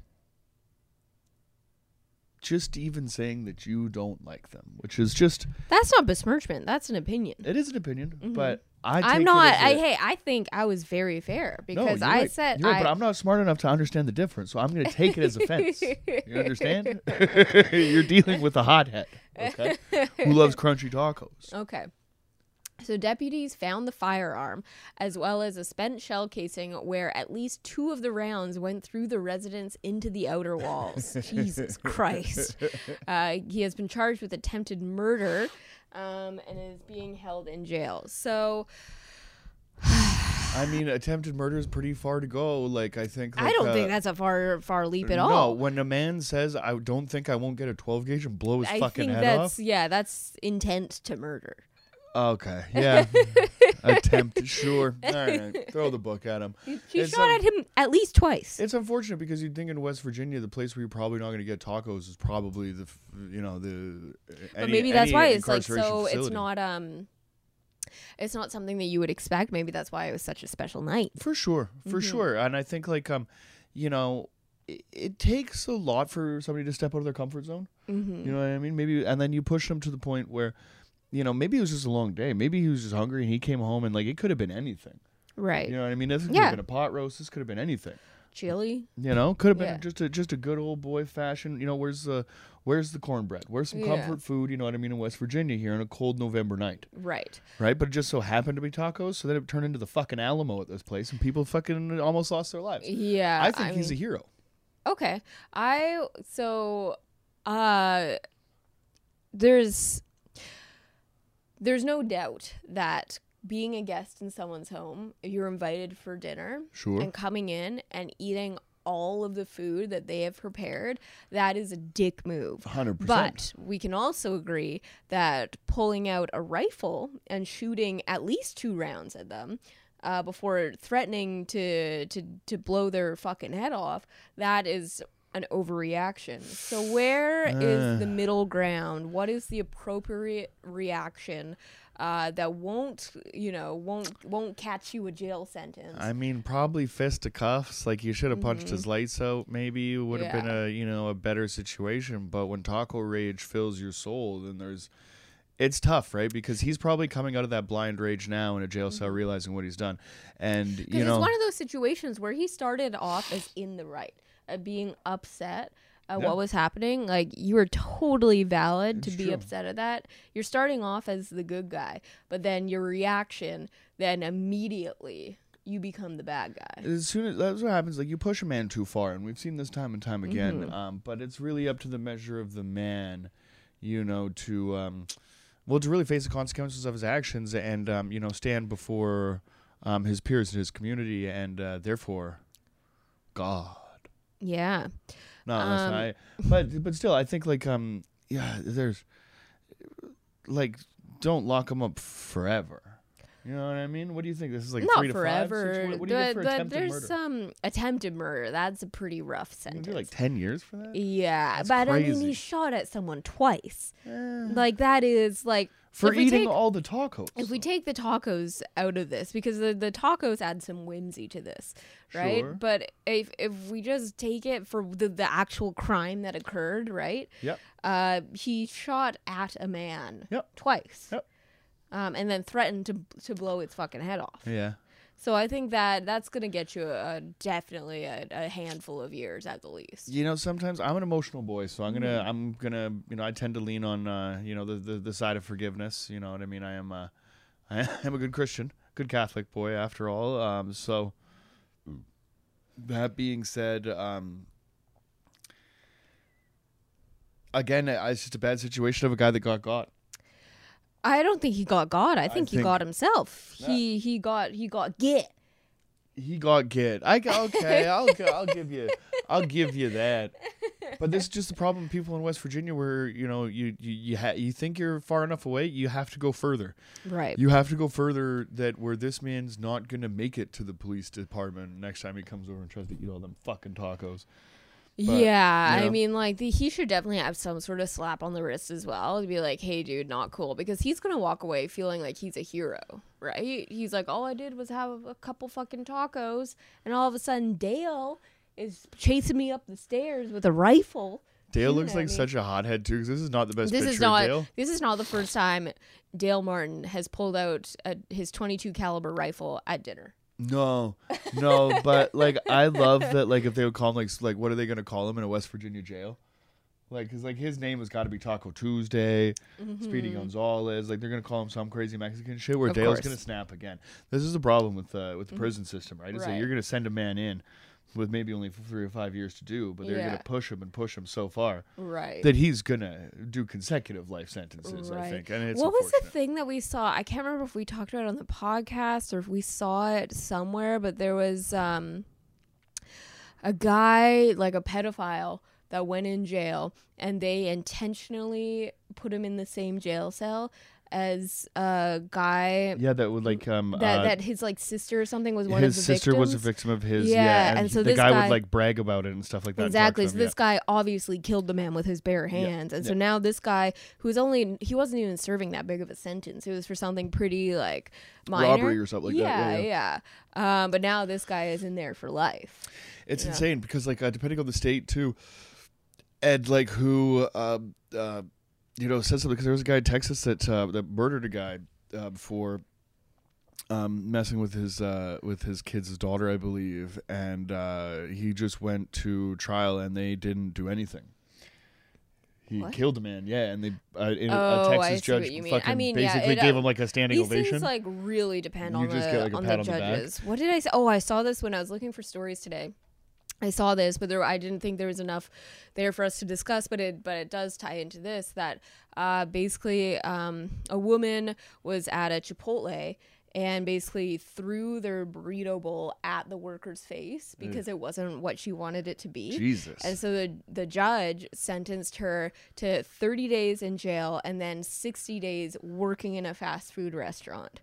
Just even saying that you don't like them, which is just that's not besmirchment that's an opinion it is an opinion, mm-hmm. but I. Take i'm it not as i hey i think i was very fair No, because you're i right. said You're right, I, but I'm not smart enough to understand the difference, so I'm going to take it as offense. You understand? You're dealing with a hothead, okay, who loves crunchy tacos. Okay. So deputies found the firearm as well as a spent shell casing where at least two of the rounds went through the residence into the outer walls. Jesus Christ. Uh, he has been charged with attempted murder um, and is being held in jail. So I mean, attempted murder is pretty far to go. Like, I think. I don't uh, think that's a far far leap at no, all. No, when a man says, "I don't think I won't get a 12 gauge and blow his I fucking think head that's off," yeah, that's intent to murder. Okay, yeah, attempt, sure, all right, throw the book at him. She It's, shot um, at him at least twice. It's unfortunate because you'd think in West Virginia, the place where you're probably not going to get tacos is probably the, f- you know, the. but maybe that's any why it's like incarceration so it's facility. not um it's not something that you would expect maybe that's why it was such a special night For sure, for Mm-hmm. sure, and I think like um, you know, it, it takes a lot for somebody to step out of their comfort zone. mm-hmm. You know what I mean? Maybe, and then you push them to the point where, you know, maybe it was just a long day. Maybe he was just hungry and he came home and like it could have been anything. right You know what I mean? This could Yeah. have been a pot roast. This could have been anything. chili You know, could have been Yeah. just a just a good old boy fashion. You know, where's the where's the cornbread? Where's some Yeah. comfort food? You know what I mean? In West Virginia here on a cold November night, right right? But it just so happened to be tacos, so then it turned into the fucking Alamo at this place, and people fucking almost lost their lives. yeah I think he's mean, a hero. okay i so uh there's there's no doubt that being a guest in someone's home you're invited for dinner Sure. and coming in and eating all of the food that they have prepared that is a dick move Hundred percent. But we can also agree that pulling out a rifle and shooting at least two rounds at them uh, before threatening to, to to blow their fucking head off, that is an overreaction. So where is the middle ground? What is the appropriate reaction uh, that won't, you know, won't won't catch you a jail sentence? I mean, probably fisticuffs. Like you should have punched Mm-hmm. his lights out. Maybe it would have been a you know a better situation. But when taco rage fills your soul, then there's it's tough, right? Because he's probably coming out of that blind rage now in a jail cell, realizing what he's done, and you know, it's one of those situations where he started off as in the right, uh, being upset at Yeah. what was happening. Like you were totally valid to be true. upset at that. You're starting off as the good guy, but then your reaction, then immediately you become the bad guy. as soon as that's what happens, like you push a man too far, and we've seen this time and time again. Mm-hmm. Um, but it's really up to the measure of the man, you know, to um, well, to really face the consequences of his actions and um, you know, stand before um, his peers in his community, and uh, therefore, God. Yeah. Unless Um, I, but but still, I think like um, yeah, there's like don't lock him up forever. You know what I mean? What do you think? This is like Not three to forever. five. Six, what, what do you get for but, but attempted there's murder? some attempted murder. That's a pretty rough You sentence. do like ten years for that? yeah, That's but I mean, he shot at someone twice. Eh. Like that is like for eating take- all the tacos. If we take the tacos out of this, because the, the tacos add some whimsy to this, right? Sure. But if if we just take it for the, the actual crime that occurred, right? Yep. Uh, he shot at a man Yep. twice. Yep. Um, and then threatened to to blow its fucking head off. Yeah. So I think that that's gonna get you a, a definitely a, a handful of years at the least. You know, sometimes I'm an emotional boy, so I'm Mm-hmm. gonna, I'm gonna, you know, I tend to lean on, uh, you know, the, the the side of forgiveness. You know what I mean? I am, uh, I am a good Christian, good Catholic boy, after all. Um, so that being said, um, again, it's just a bad situation of a guy that got got. I don't think he got God. I think he think- got himself. He he got he got get. He got get. I g- okay. I'll g- I'll give you I'll give you that. But this is just the problem people in West Virginia where you know you you you, ha- you think you're far enough away, you have to go further. Right. You have to go further that where this man's not gonna make it to the police department next time he comes over and tries to eat all them fucking tacos. But, yeah, you I mean, like the, he should definitely have some sort of slap on the wrist as well to be like, "Hey, dude, not cool," because he's gonna walk away feeling like he's a hero, right? He's like, "All I did was have a couple fucking tacos, and all of a sudden Dale is chasing me up the stairs with a rifle." Dale You looks like I such a hothead too, because this is not the best This picture is not of Dale. this is not the first time Dale Martin has pulled out a, his 22 caliber rifle at dinner. No, no, but like I love that. Like if they would call him like like what are they gonna call him in a West Virginia jail? Like, cause like his name has got to be Taco Tuesday, Speedy Gonzalez. Like they're gonna call him some crazy Mexican shit where Mm-hmm. Of Dale's course. gonna snap again. This is the problem with uh, with the prison system, right? Is that Right. you're gonna send a man in with maybe only three or five years to do, but they're Yeah. gonna push him and push him so far Right. that he's gonna do consecutive life sentences. I think, and it's what was the thing that we saw? I can't remember if we talked about it on the podcast or if we saw it somewhere, but there was um, a guy, like a pedophile, that went in jail and they intentionally put him in the same jail cell as a guy Yeah, that would like um that, uh, that his like sister or something was one of the sister was a victim of his. Yeah, Yeah, and, and so the this guy, guy- would like brag about it and stuff like that. Exactly. So him, this guy obviously killed the man with his bare hands, and so now this guy, who's only he wasn't even serving that big of a sentence. It was for something pretty like minor. Robbery or something like that, yeah, yeah. Um, but now this guy is in there for life. It's Yeah. insane because like uh, depending on the state too, and like who um uh you know said something because there was a guy in Texas that uh, that murdered a guy uh, for um messing with his uh with his kid's daughter I believe and uh he just went to trial and they didn't do anything. He What? killed a man, yeah, and they uh, in, Oh, a I Texas see what judge you mean. I fucking mean, yeah, basically it, uh, gave him like a standing These ovation. things like really depend You on just the get, like, a on pat the on the back. judges. What did I say? Oh, I saw this when I was looking for stories today. I saw this, but there I didn't think there was enough there for us to discuss. But it but it does tie into this that uh, basically um, a woman was at a Chipotle and basically threw their burrito bowl at the worker's face because it wasn't what she wanted it to be. Jesus. And so the the judge sentenced her to 30 days in jail and then 60 days working in a fast food restaurant.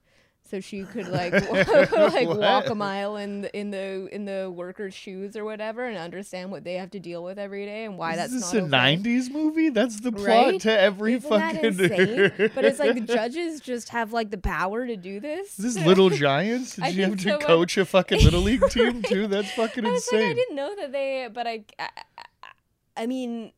So she could like like walk a mile in the, in the in the workers' shoes or whatever and understand what they have to deal with every day and why that's this not a okay. '90s movie? That's the plot Right? to every Isn't fucking. insane? but it's like the judges just have like the power to do this. Is this Little Giants? Did you have to so, coach a fucking little league team too? That's fucking I was like, I didn't know that they, but I, I, I mean,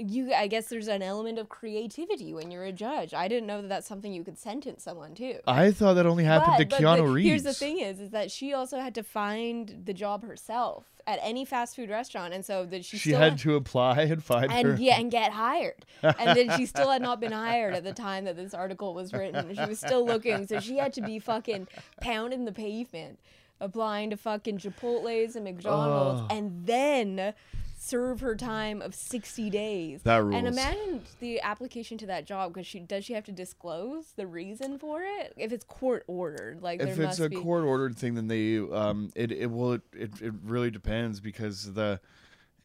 you. I guess there's an element of creativity when you're a judge. I didn't know that that's something you could sentence someone to. I thought that only happened But- to but Keanu the- Reeves. Here's the thing: is is that she also had to find the job herself at any fast food restaurant, and so that she, She still had to apply and find her. and yeah, and get hired. And then she still had not been hired at the time that this article was written. She was still looking, so she had to be fucking pounding the pavement, applying to fucking Chipotle's and McDonald's, Ugh. and then serve her time of 60 days. That rules. And imagine the application to that job because she does she have to disclose the reason for it if it's court ordered like if there it's a be court ordered thing, then they um it it will it, it, it really depends because the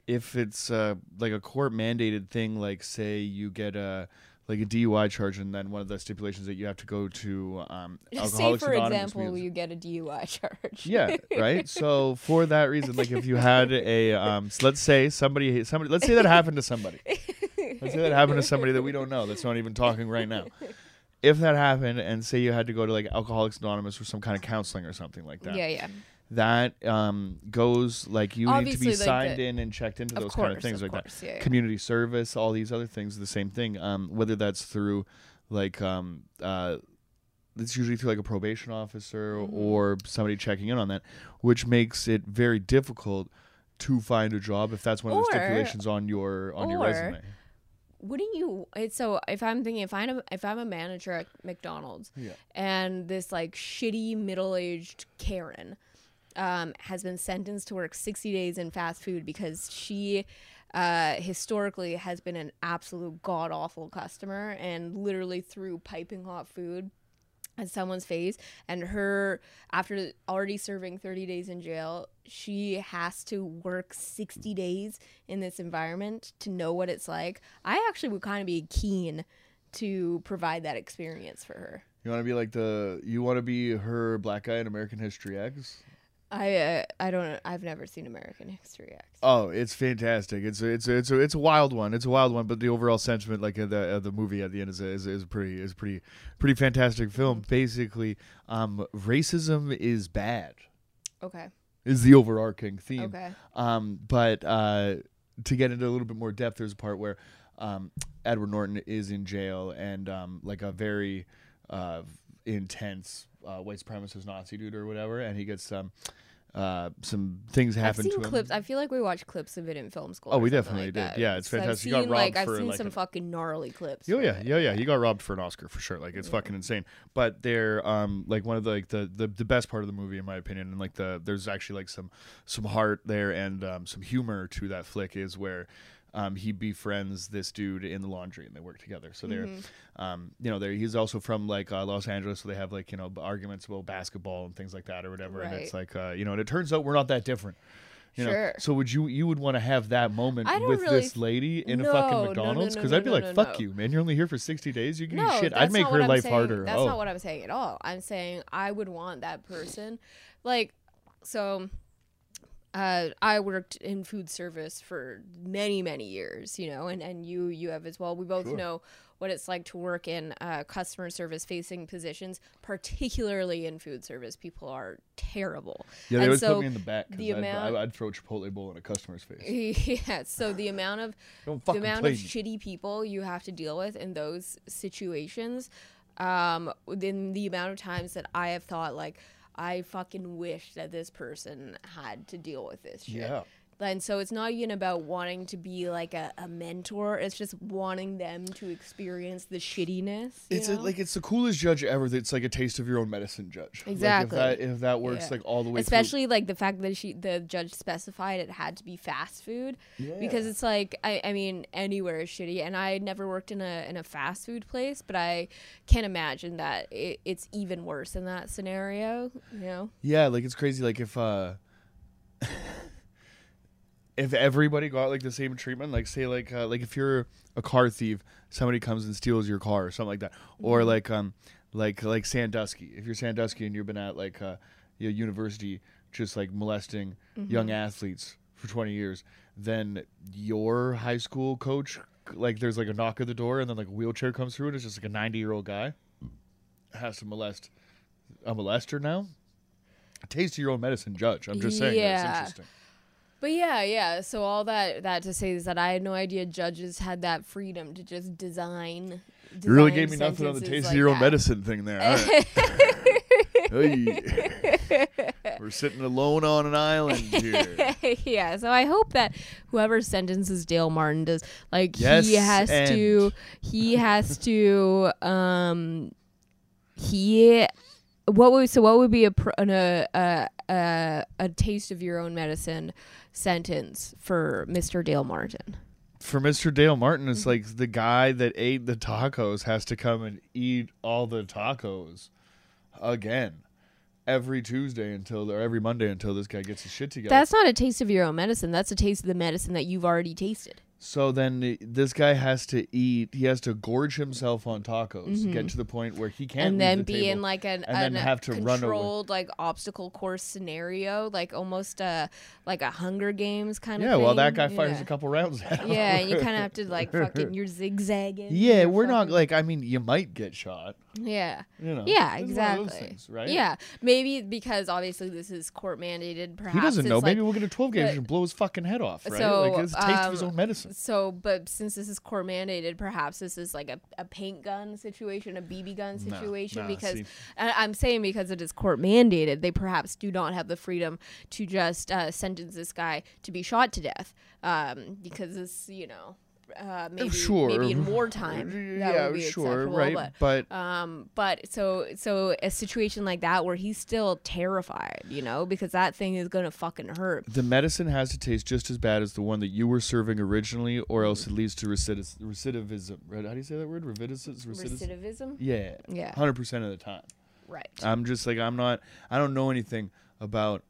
if it's uh like a court mandated thing, like say you get a like a DUI charge, and then one of the stipulations that you have to go to um say for Anonymous example meetings. you get a DUI charge Yeah, right. So for that reason, like if you had a, um, s- let's say somebody, somebody, let's say that happened to somebody. Let's say that happened to somebody that we don't know. That's not even talking right now. If that happened, and say you had to go to like Alcoholics Anonymous or some kind of counseling or something like that, yeah yeah that um, goes like you need to Obviously, be like signed the- in and checked into those course kind of things of like course, that. yeah, yeah. Community service, all these other things, the same thing. Um, whether that's through like um, uh, it's usually through like a probation officer Mhm. or somebody checking in on that, which makes it very difficult to find a job if that's one of the stipulations on your on your resume. wouldn't you it's so if i'm thinking if i'm a, if i'm a manager at mcdonald's Yeah. and this like shitty middle-aged karen um, has been sentenced to work 60 days in fast food because she uh, historically has been an absolute god awful customer and literally threw piping hot food at someone's face. And her after already serving 30 days in jail she has to work 60 days in this environment to know what it's like. I actually would kind of be keen to provide that experience for her. You want to be like the you want to be her black guy in American History X. i uh, i don't i've never seen american history x Oh, it's fantastic! It's a, it's a, it's a, it's a wild one. It's a wild one, but the overall sentiment, like of the of the movie at the end, is a, is, is a pretty is pretty pretty fantastic film. Basically, um, racism is bad. okay Is the overarching theme. okay Um, but uh, to get into a little bit more depth, there's a part where um, Edward Norton is in jail and um, like a very uh, intense uh, white supremacist Nazi dude or whatever, and he gets um, uh, some things I've happen seen to him. clips. I feel like we watched clips of it in film school. Oh, we definitely like did. that. Yeah, it's So I've fantastic. Got seen, like robbed I've for, seen like, some fucking gnarly clips. Oh yeah, yeah, yeah. He got robbed for an Oscar for sure. Like it's fucking insane. But they're um like one of the like the, the the best part of the movie in my opinion, and like the there's actually like some some heart there and um some humor to that flick is where. Um, he befriends this dude in the laundry, and they work together. So they're, Mm-hmm. um, you know, they're, he's also from like uh, Los Angeles, so they have like you know arguments about basketball and things like that or whatever. And it's like, uh, you know, and it turns out we're not that different. You know? Sure. So would you you would want to have that moment with really this lady in No, a fucking no, McDonald's? no, Because no, I'd be like, no, fuck no. you, man. You're only here for sixty days. You can No, shit. I'd make her life saying. harder. That's oh. not what I'm saying at all. I'm saying I would want that person, like, so. Uh, I worked in food service for many, many years, you know, and, and you you have as well. We both Sure. know what it's like to work in uh, customer service facing positions, particularly in food service. People are terrible. yeah, they and always so put me in the back the because I'd, amount- I'd throw a Chipotle bowl in a customer's face. yeah. So the amount of the amount of shitty people you have to deal with in those situations um within the amount of times that i have thought like i fucking wish that this person had to deal with this shit Yeah. And so it's not even about wanting to be like a, a mentor it's just wanting them to experience the shittiness It's a, like it's the coolest judge ever. it's like a taste of your own medicine judge. Exactly. Like if that if that works Yeah. like all the way. especially like the fact that she the judge specified it had to be fast food through. because it's like I, I mean anywhere is shitty and i never worked in a in a fast food place but i can't imagine that it, it's even worse in that scenario you know Yeah, like it's crazy. Like if uh if everybody got like the same treatment, like say like uh, like if you're a car thief, somebody comes and steals your car or something like that, or Mm-hmm. like um like like Sandusky. If you're Sandusky and you've been at like uh, your university, just like molesting young athletes for 20 years, then your high school coach, like there's like a knock at the door, and then like a wheelchair comes through, and it's just like a 90 year old guy has to molest a molester now. Taste your own medicine, judge. I'm just saying Yeah. that's interesting. But yeah, yeah. So all that that to say is that I had no idea judges had that freedom to just design. You really gave me nothing on the taste like of your own that. medicine thing there. All right. Hey. We're sitting alone on an island here. yeah, so I hope that whoever sentences Dale Martin does like Yes, he has to he has to um he what would so what would be a an, a, a a taste of your own medicine sentence for Mr. Dale Martin? For Mr. Dale Martin, Mm-hmm. it's like the guy that ate the tacos has to come and eat all the tacos again every Tuesday until or every Monday until this guy gets his shit together. That's not a taste of your own medicine. That's a taste of the medicine that you've already tasted. So then uh, this guy has to eat. He has to gorge himself on tacos, get to the point where he can't, Mm-hmm. and then the be table. in like an, and then have to run away. controlled like obstacle course scenario, like almost a like a Hunger Games kind of thing. yeah. Well, that guy fires yeah. a couple rounds at him. Yeah, and you kind of have to like fucking you're zigzagging. Yeah, you're we're not like. I mean, you might get shot. Yeah. You know. Yeah, It's one of those exactly. things, right? Yeah, maybe because obviously this is court mandated. Perhaps He doesn't know. like- Maybe we'll get a 12 gauge and blow his fucking head off, right? So, like it's a taste of his um, own medicine. So, but since this is court mandated, perhaps this is like a, a paint gun situation, a BB gun situation. no, because see. I, I'm saying because it is court mandated, they perhaps do not have the freedom to just uh, sentence this guy to be shot to death. Um, because it's you know. Uh, maybe, sure. maybe in wartime that yeah, would be sure, acceptable, right? but But, um, but so so a situation like that where he's still terrified, you know, because that thing is gonna fucking hurt. the medicine has to taste just as bad as the one that you were serving originally, or else it leads to recidiv- recidivism. Right? How do you say that word? Recidivism. Recidivism. Recidivism. Yeah. Yeah. Hundred percent of the time. Right. I'm just like I'm not. I don't know anything about.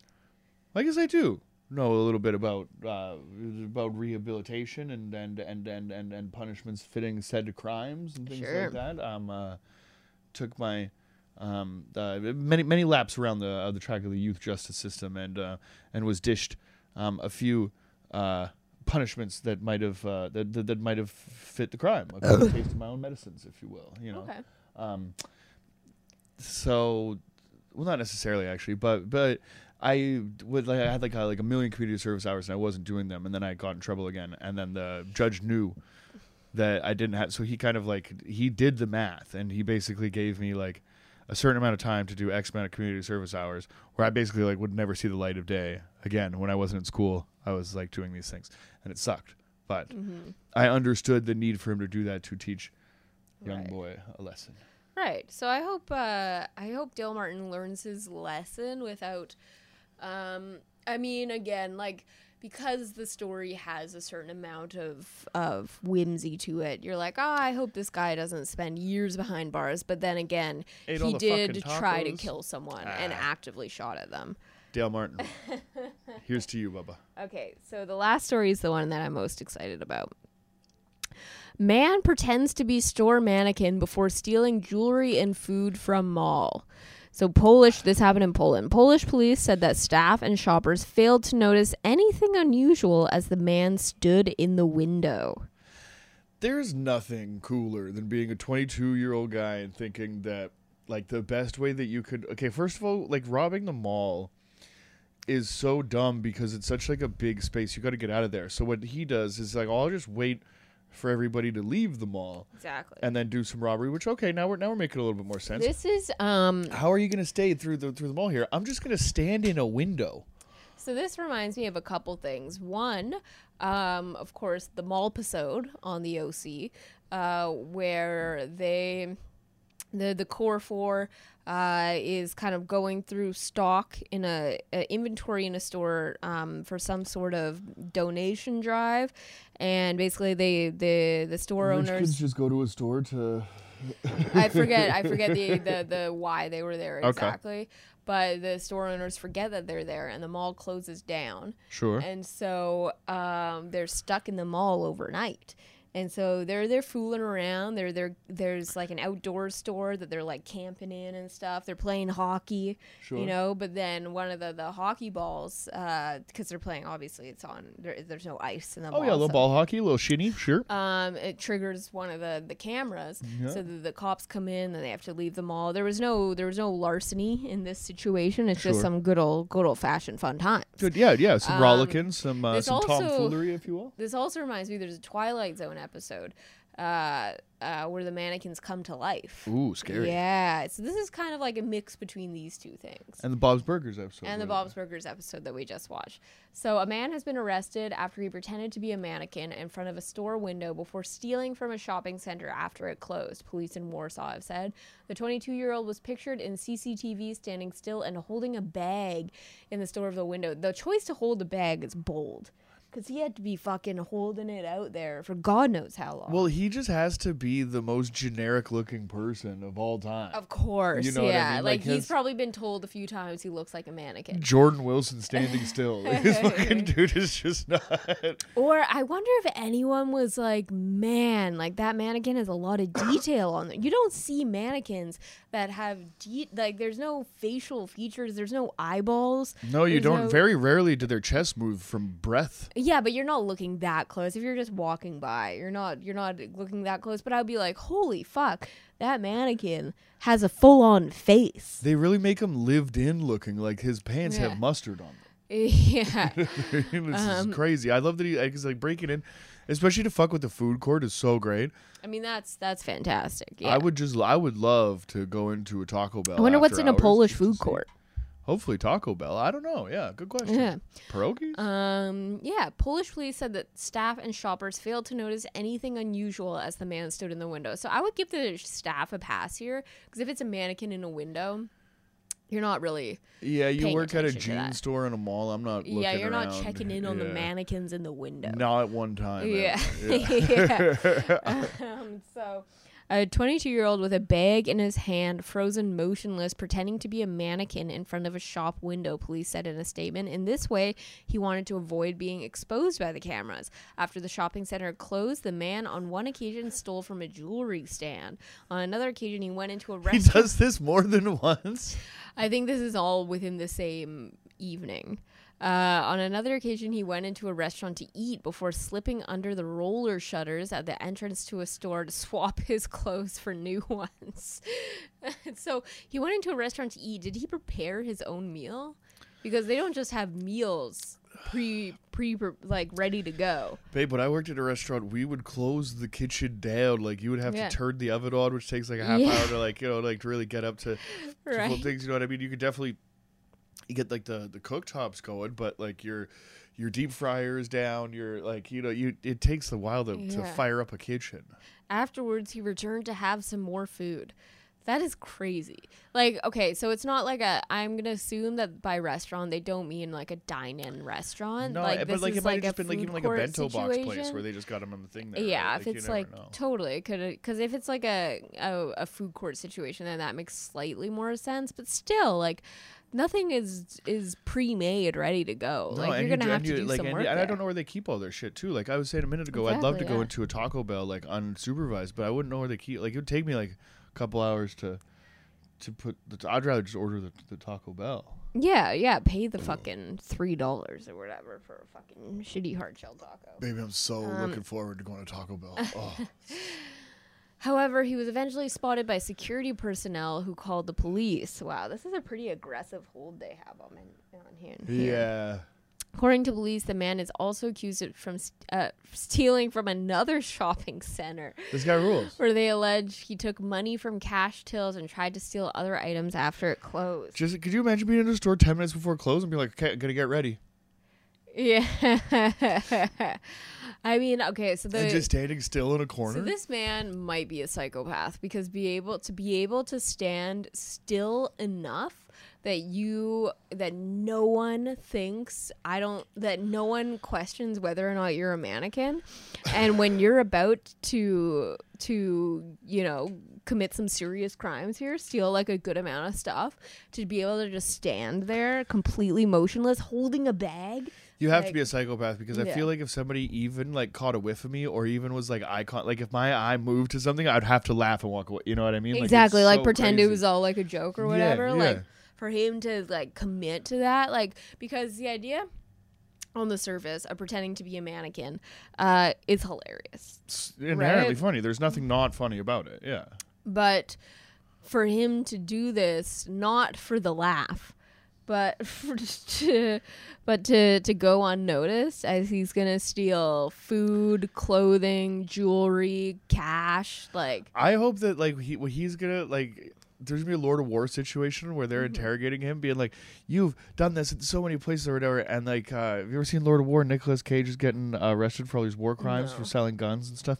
I guess I do know a little bit about uh, about rehabilitation and and, and, and, and and punishments fitting said crimes and things Sure. like that. Um, uh, took my um, uh, many many laps around the uh, the track of the youth justice system and uh, and was dished um, a few. Uh, punishments that might have uh, that, that, that might have fit the crime a taste of my own medicines if you will you know Okay. um, so, well, not necessarily actually, but but I would like I had like a, like a million community service hours and I wasn't doing them, and then I got in trouble again, and then the judge knew that I didn't have, so he kind of like he did the math, and he basically gave me like a certain amount of time to do X amount of community service hours, where I basically like would never see the light of day again. When I wasn't in school, I was like doing these things, and it sucked. But Mm-hmm. I understood the need for him to do that to teach young Right. boy a lesson. Right. So I hope uh, I hope Dale Martin learns his lesson without. Um, I mean, again, like because the story has a certain amount of of whimsy to it. You're like, oh, I hope this guy doesn't spend years behind bars. But then again, Ate he the did try to kill someone and Ah. actively shot at them. Dale Martin. Here's to you, Bubba. Okay, so the last story is the one that I'm most excited about. Man pretends to be store mannequin before stealing jewelry and food from mall. So Polish, this happened in Poland. Polish police said that staff and shoppers failed to notice anything unusual as the man stood in the window. There's nothing cooler than being a 22 year old guy and thinking that, like, the best way that you could. Okay, first of all, like, robbing the mall is so dumb because it's such, like, a big space. You got to get out of there. So, what he does is, like, I'll just wait for everybody to leave the mall Exactly. and then do some robbery, which, okay, now we're, now we're making a little bit more sense. This is um How are you going to stay through the, through the mall here? I'm just going to stand in a window. So this reminds me of a couple things. One, um, of course, the mall episode on the OC, uh, where they, the the core four, uh, is kind of going through stock in a, a inventory in a store um, for some sort of donation drive, and basically they the the store owners. just go to a store to. I forget. I forget the, the the why they were there Okay. exactly. But the store owners forget that they're there, and the mall closes down. Sure. And so um, they're stuck in the mall overnight. And so they're they're fooling around. They're they're there's like an outdoor store that they're like camping in and stuff. They're playing hockey, Sure. you know. But then one of the the hockey balls, because they're playing, obviously it's on. There, there's no ice in the Oh ball. yeah, a little so- ball hockey, a little shinny, sure. um, it triggers one of the the cameras, Yeah. so the, the cops come in and they have to leave the mall. There was no there was no larceny in this situation. It's just some good old good old fashioned fun times. Good, yeah, yeah. Some Um, rollicking, some uh, some also- tomfoolery, if you will. This also reminds me there's a Twilight Zone episode uh, uh, where the mannequins come to life. Ooh, scary. Yeah, so this is kind of like a mix between these two things. And the Bob's Burgers episode. and the Bob's Burgers episode that we just watched. So, a man has been arrested after he pretended to be a mannequin in front of a store window before stealing from a shopping center after it closed, police in Warsaw have said. The 22 year old was pictured in CCTV standing still and holding a bag in the store of the window. The choice to hold the bag is bold because he had to be fucking holding it out there for God knows how long. Well, he just has to be the most generic looking person of all time. of course, You know what I yeah. mean? Like, Like he's probably been told a few times he looks like a mannequin. Jordan Wilson standing still. Like, this fucking dude is just not. Or I wonder if anyone was like, man, like that mannequin has a lot of detail on it. You don't see mannequins that have de- like there's no facial features, there's no eyeballs. No, you don't. no- Very rarely do their chests move from breath. Yeah, but you're not looking that close. If you're just walking by, you're not you're not looking that close. But I'd be like, holy fuck, that mannequin has a full on face. They really make him lived in looking like his pants Yeah. have mustard on them. yeah. this Um, is crazy. I love that he because like breaking in, especially to fuck with the food court is so great. I mean that's that's fantastic. Yeah. I would just I would love to go into a Taco Bell. I wonder what's in a Polish food court. Hopefully Taco Bell. I don't know. Yeah, good question. Yeah. Pierogies? Um, yeah, Polish police said that staff and shoppers failed to notice anything unusual as the man stood in the window. So I would give the staff a pass here because if it's a mannequin in a window, you're not really. yeah, you work at a jean store in a mall. I'm not. yeah, you're not checking in on the mannequins in the window. Not at one time. Yeah. ever. Yeah. um, so, a 22 year old with a bag in his hand, frozen motionless, pretending to be a mannequin in front of a shop window, police said in a statement. In this way, he wanted to avoid being exposed by the cameras. After the shopping center closed, the man on one occasion stole from a jewelry stand. On another occasion, he went into a he does this more than once. I think this is all within the same evening. Uh, on another occasion, he went into a restaurant to eat before slipping under the roller shutters at the entrance to a store to swap his clothes for new ones. so he went into a restaurant to eat. Did he prepare his own meal? Because they don't just have meals pre pre like ready to go. Babe, when I worked at a restaurant, we would close the kitchen down. Like you would have Yeah. to turn the oven on, which takes like a half Yeah. hour to like you know like to really get up to, to Right. things. You know what I mean? You could definitely you get like the the cooktops going, but like your your deep fryer is down. You're like you know you it takes a while to, to fire up a kitchen. Afterwards, he returned to have some more food. That is crazy. Like, okay, so it's not like a. I'm gonna assume that by restaurant they don't mean like a dine-in restaurant. No, like, eh, but this like is it might like have just been like even like a bento box place where they just got them on the thing there. yeah, right? if you it's like know. totally could because if it's like a, a a food court situation, then that makes slightly more sense. But still, like nothing is is pre-made, ready to go. No, like you're gonna you, have to you, do like, some work. you- and I don't know where they keep all their shit too. Like I was saying a minute ago, I'd love to Exactly, go into a Taco Bell like unsupervised, but I wouldn't know where they keep. Like it would take me like a couple hours to to put. The, I'd rather just order the, the Taco Bell. Yeah, yeah. Pay the fucking three dollars or whatever for a fucking shitty hard shell taco. Baby, I'm so Um, looking forward to going to Taco Bell. Oh. However, he was eventually spotted by security personnel who called the police. Wow, this is a pretty aggressive hold they have on, on here. yeah. According to police, the man is also accused of from st- uh, stealing from another shopping center, This guy rules. where they allege he took money from cash tills and tried to steal other items after it closed. Just could you imagine being in a store ten minutes before close and be like, okay, gonna get ready, Yeah, I mean, okay, so the and just standing still in a corner. So this man might be a psychopath because be able to be able to stand still enough that you that no one thinks I don't that no one questions whether or not you're a mannequin. and when you're about to to, you know, commit some serious crimes here, steal like a good amount of stuff, to be able to just stand there completely motionless holding a bag. You have to be a psychopath because I Yeah. feel like if somebody even like caught a whiff of me or even was like I con- like if my eye moved to something, I'd have to laugh and walk away. You know what I mean? Exactly like so pretend it was all like a joke or Yeah, whatever like for him to like commit to that like because the idea on the surface of pretending to be a mannequin uh is hilarious It's inherently right? funny. There's nothing not funny about it. Yeah. but for him to do this not for the laugh but to but to to go unnoticed as he's gonna steal food clothing jewelry cash like I hope that like he he's gonna like. There's gonna be a Lord of War situation where they're Mm-hmm. interrogating him, being like, "You've done this in so many places or whatever." And like, uh, have you ever seen Lord of War? Nicolas Cage is getting uh, arrested for all these war crimes No. for selling guns and stuff.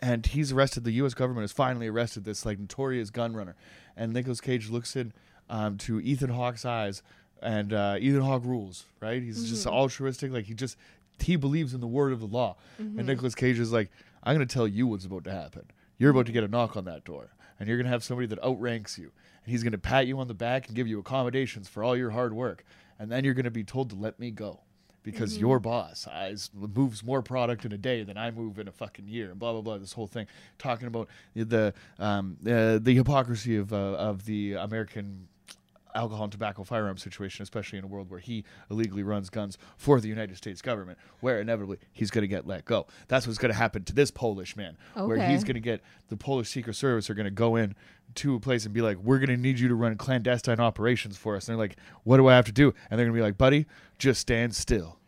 And he's arrested. The U.S. government has finally arrested this like notorious gun runner. And Nicolas Cage looks in um, to Ethan Hawke's eyes, and uh, Ethan Hawke rules. Right? He's just altruistic. Like he just he believes in the word of the law. And Nicolas Cage is like, "I'm gonna tell you what's about to happen. You're about to get a knock on that door." and you're going to have somebody that outranks you and he's going to pat you on the back and give you accommodations for all your hard work and then you're going to be told to let me go because your boss is, moves more product in a day than I move in a fucking year and blah blah blah this whole thing talking about the um, uh, the hypocrisy of uh, of the American alcohol and tobacco firearm situation, especially in a world where he illegally runs guns for the United States government, where inevitably he's going to get let go. That's what's going to happen to this Polish man, where he's going to get the Polish Secret Service are going to go in to a place and be like, "We're going to need you to run clandestine operations for us." And they're like, "What do I have to do?" And they're going to be like, "Buddy, just stand still.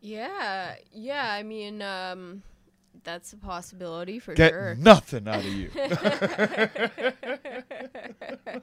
Yeah, yeah. I mean, um, that's a possibility for Get sure. nothing out of you."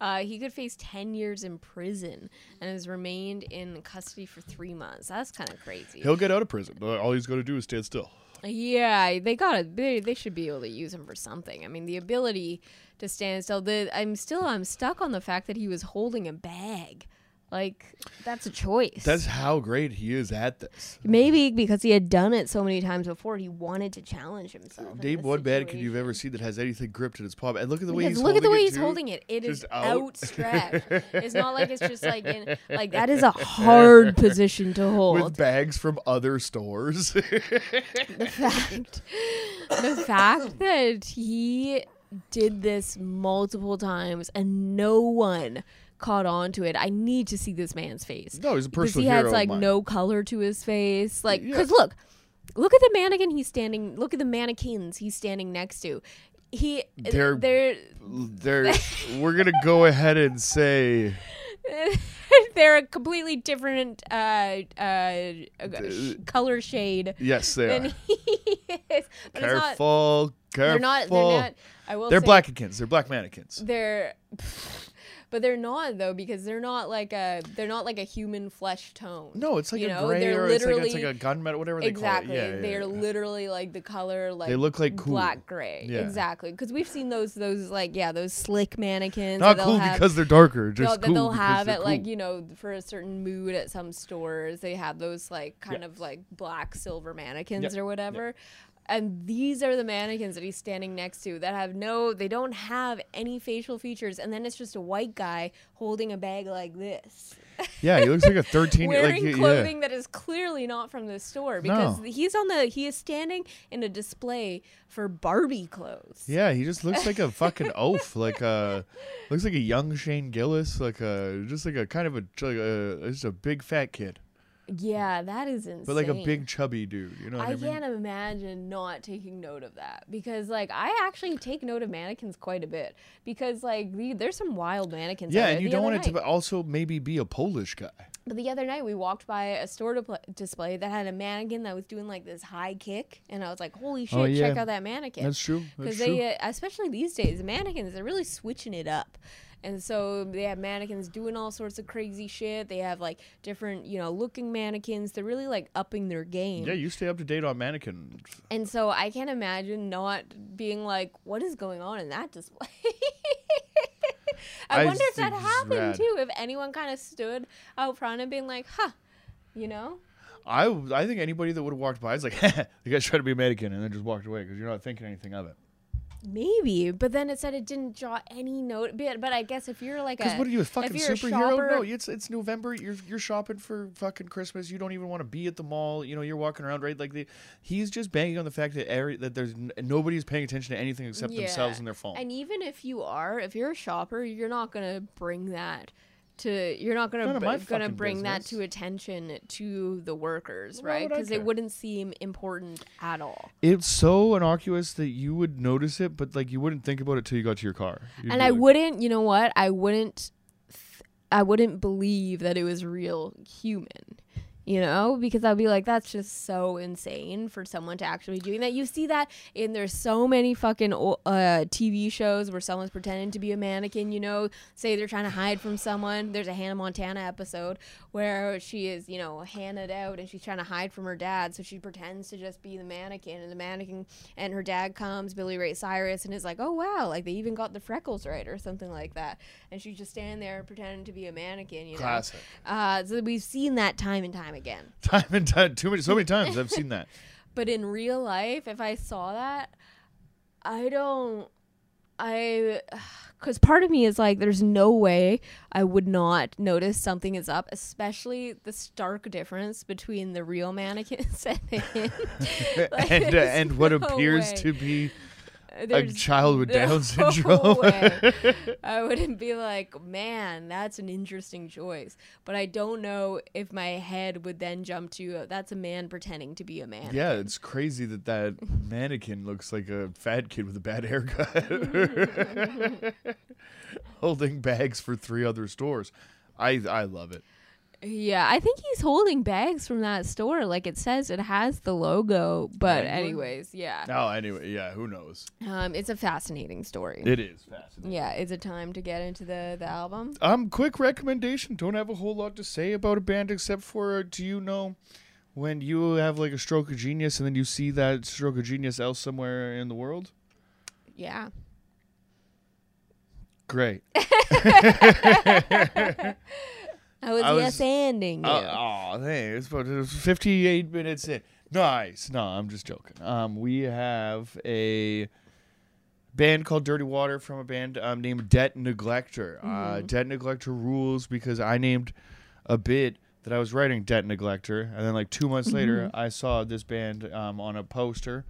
Uh, he could face ten years in prison and has remained in custody for three months. That's kind of crazy. He'll get out of prison. but All he's got to do is stand still. Yeah, they gotta. They, they should be able to use him for something. I mean, the ability to stand still. The I'm still I'm stuck on the fact that he was holding a bag. Like that's a choice. That's how great he is at this. maybe because he had done it so many times before. He wanted to challenge himself. Dave, one bad kid you've ever seen that has anything gripped in its palm. And look at the way he's look at the way it, he's too. holding it. It is Just out. outstretched. it's not like it's just like in like that is a hard position to hold. with bags from other stores. the fact the fact that he did this multiple times and no one caught on to it. I need to see this man's face. no, he's a personal he hero. has of like no color to his face. Like, Yeah. because look, look at the mannequin he's standing. Look at the mannequins he's standing next to. He, They're- they're, There, we're gonna go ahead and say they're a completely different uh, uh, sh- color shade yes, they than are. he is. But Careful, careful. they're not. They're not. I will. They're say blackikins. They're black mannequins. They're. But they're not though because they're not like a they're not like a human flesh tone. No, it's like You a know, gray they're or it's like, it's like a gunmetal, whatever they exactly. call it. Yeah, yeah, they're yeah. literally like the color like They look like cool. black gray. Yeah. Exactly. Because we've seen those those like yeah those slick mannequins. Not cool have, because they're darker. no, Just that cool they'll have they're at like you know for a certain mood at some stores they have those like kind Yeah. of like black silver mannequins Yeah. or whatever and these are the mannequins that he's standing next to that have no they don't have any facial features and then it's just a white guy holding a bag like this Yeah, he looks like a thirteen. wearing like he- yeah. clothing that is clearly not from the store because No. he's on the he is standing in a display for Barbie clothes. Yeah, he just looks like a fucking oaf. Like a looks like a young Shane Gillis. Like a just like a kind of a like a just a big fat kid, Yeah, that is insane. but like a big chubby dude. You know what I, I mean? can't imagine not taking note of that because, like, I actually take note of mannequins quite a bit because, like, the, there's some wild mannequins. Yeah, and you don't want it to also maybe be a Polish guy. But the other night we walked by a store dipl- display that had a mannequin that was doing like this high kick, and I was like, "Holy shit! Oh, yeah. Check out that mannequin!" That's true. because they, uh, especially these days, mannequins they're really switching it up. And so they have mannequins doing all sorts of crazy shit. They have like different, you know, looking mannequins. They're really like upping their game. yeah, you stay up to date on mannequins. And so I can't imagine not being like, what is going on in that display? I, I wonder if that happened rad. too. If anyone kind of stood out front and being like, "Huh," you know? I I think anybody that would have walked by is like, the guy's trying to be a mannequin, and then just walked away because you're not thinking anything of it. Maybe, but then it said it didn't draw any note. But, but I guess if you're like a, Because what are you, a fucking superhero? shopper- No, it's it's November. You're you're shopping for fucking Christmas. You don't even want to be at the mall. You know, you're walking around right like the. He's just banging on the fact that every, that there's n- nobody's paying attention to anything except themselves and their phone. And even if you are, if you're a shopper, you're not gonna bring that to. You're not gonna None of br- my gonna fucking bring that to attention to the workers, Why right? would Because it wouldn't seem important at all. it's so innocuous that you would notice it, but like you wouldn't think about it till you got to your car. You'd and be I like, wouldn't, you know what? I wouldn't. th- I wouldn't believe that it was real human. You know, because I'd be like, that's just so insane for someone to actually be doing that. You see that in there's so many fucking uh, TV shows where someone's pretending to be a mannequin. You know, say they're trying to hide from someone. There's a Hannah Montana episode where she is, you know, Hannah'd out and she's trying to hide from her dad, so she pretends to just be the mannequin, and the mannequin and her dad comes, Billy Ray Cyrus, and is like, oh wow, like they even got the freckles right or something like that, and she's just standing there pretending to be a mannequin. You know, Classic. uh, so we've seen that time and time again. Time and time, too many, so many times I've seen that. But in real life, if I saw that, I don't. I, because part of me is like, there's no way I would not notice something is up, especially the stark difference between the real mannequins and him. Like, and uh, and what no appears way. to be a child with no Down syndrome. way. I wouldn't be like, man, that's an interesting choice. But I don't know if my head would then jump to, uh, that's a man pretending to be a man. Yeah, it's crazy that that mannequin looks like a fat kid with a bad haircut, holding bags for three other stores. I I love it. Yeah, I think he's holding bags from that store. Like it says, it has the logo. But anyways, yeah, Oh, anyway, yeah, who knows? um, it's a fascinating story. It is fascinating. yeah, is it time to get into the the album? Um, quick recommendation. Don't have a whole lot to say about a band except for uh, do you know when you have like a stroke of genius and then you see that stroke of genius else somewhere in the world? Yeah. Great. I was, I was- yes ending you. Oh, thanks. But it was 58 minutes in. Nice. No, I'm just joking. Um, we have a band called Dirty Water from a band um, named Debt Neglector. Uh, Debt Neglector rules because I named a bit that I was writing Debt Neglector, and then like two months later, I saw this band um, on a poster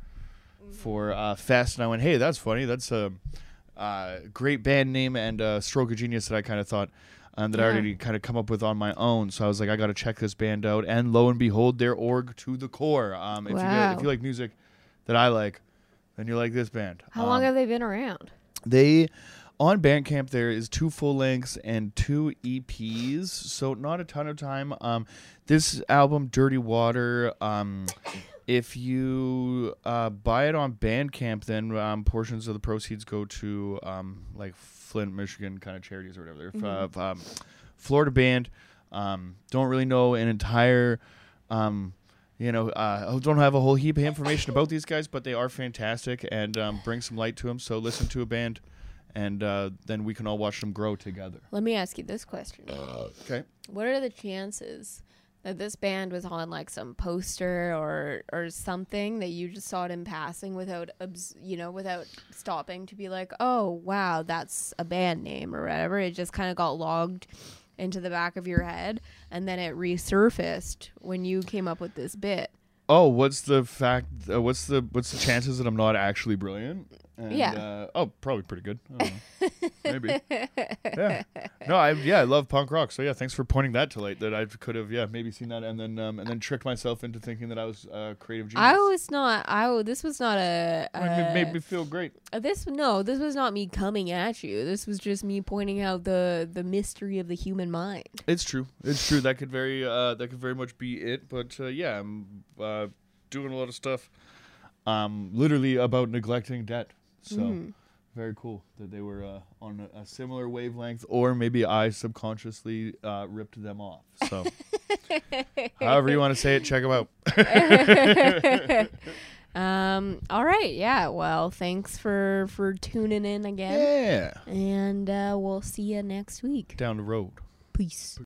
for uh, Fest, and I went, "Hey, that's funny. That's a uh, great band name and a stroke of genius that I kind of thought." Um, that I already kind of come up with on my own, so I was like, I got to check this band out, and lo and behold, they're org to the core. Um, if you Wow. if you like music that I like, then you like this band. How long Um, have they been around? they on Bandcamp there is two full lengths and two EPs, so not a ton of time. Um, this album, Dirty Water, um, if you uh, buy it on Bandcamp, then um, portions of the proceeds go to um, like Flint, Michigan kind of charities or whatever. F- uh, um, Florida band. Um, don't really know an entire. Um, you know, uh, don't have a whole heap of information about these guys, but they are fantastic and um, bring some light to them. So listen to a band, and uh, then we can all watch them grow together. Let me ask you this question. Okay. What are the chances that this band was on like some poster or or something that you just saw it in passing without you know without stopping to be like, "Oh, wow, that's a band name or whatever." It just kind of got logged into the back of your head and then it resurfaced when you came up with this bit. Oh, what's the fact? Uh, what's the what's the chances that I'm not actually brilliant? And, Yeah. Uh, oh, probably pretty good. I don't know. Maybe. Yeah. No, I yeah, I love punk rock. So yeah, thanks for pointing that to light. That I could have yeah maybe seen that and then um, and then tricked myself into thinking that I was uh, creative genius. I was not I this was not a. mean, it made me feel great. Uh, this no, this was not me coming at you. This was just me pointing out the the mystery of the human mind. It's true. It's true. That could very uh, that could very much be it. But uh, yeah, I'm uh, doing a lot of stuff, um, literally about neglecting debt. So Mhm. very cool that they were uh, on a, a similar wavelength, or maybe I subconsciously uh, ripped them off. So however you want to say it, check them out. Um. All right. Yeah. Well, thanks for for tuning in again, Yeah. and uh, we'll see you next week. Down the road. Peace.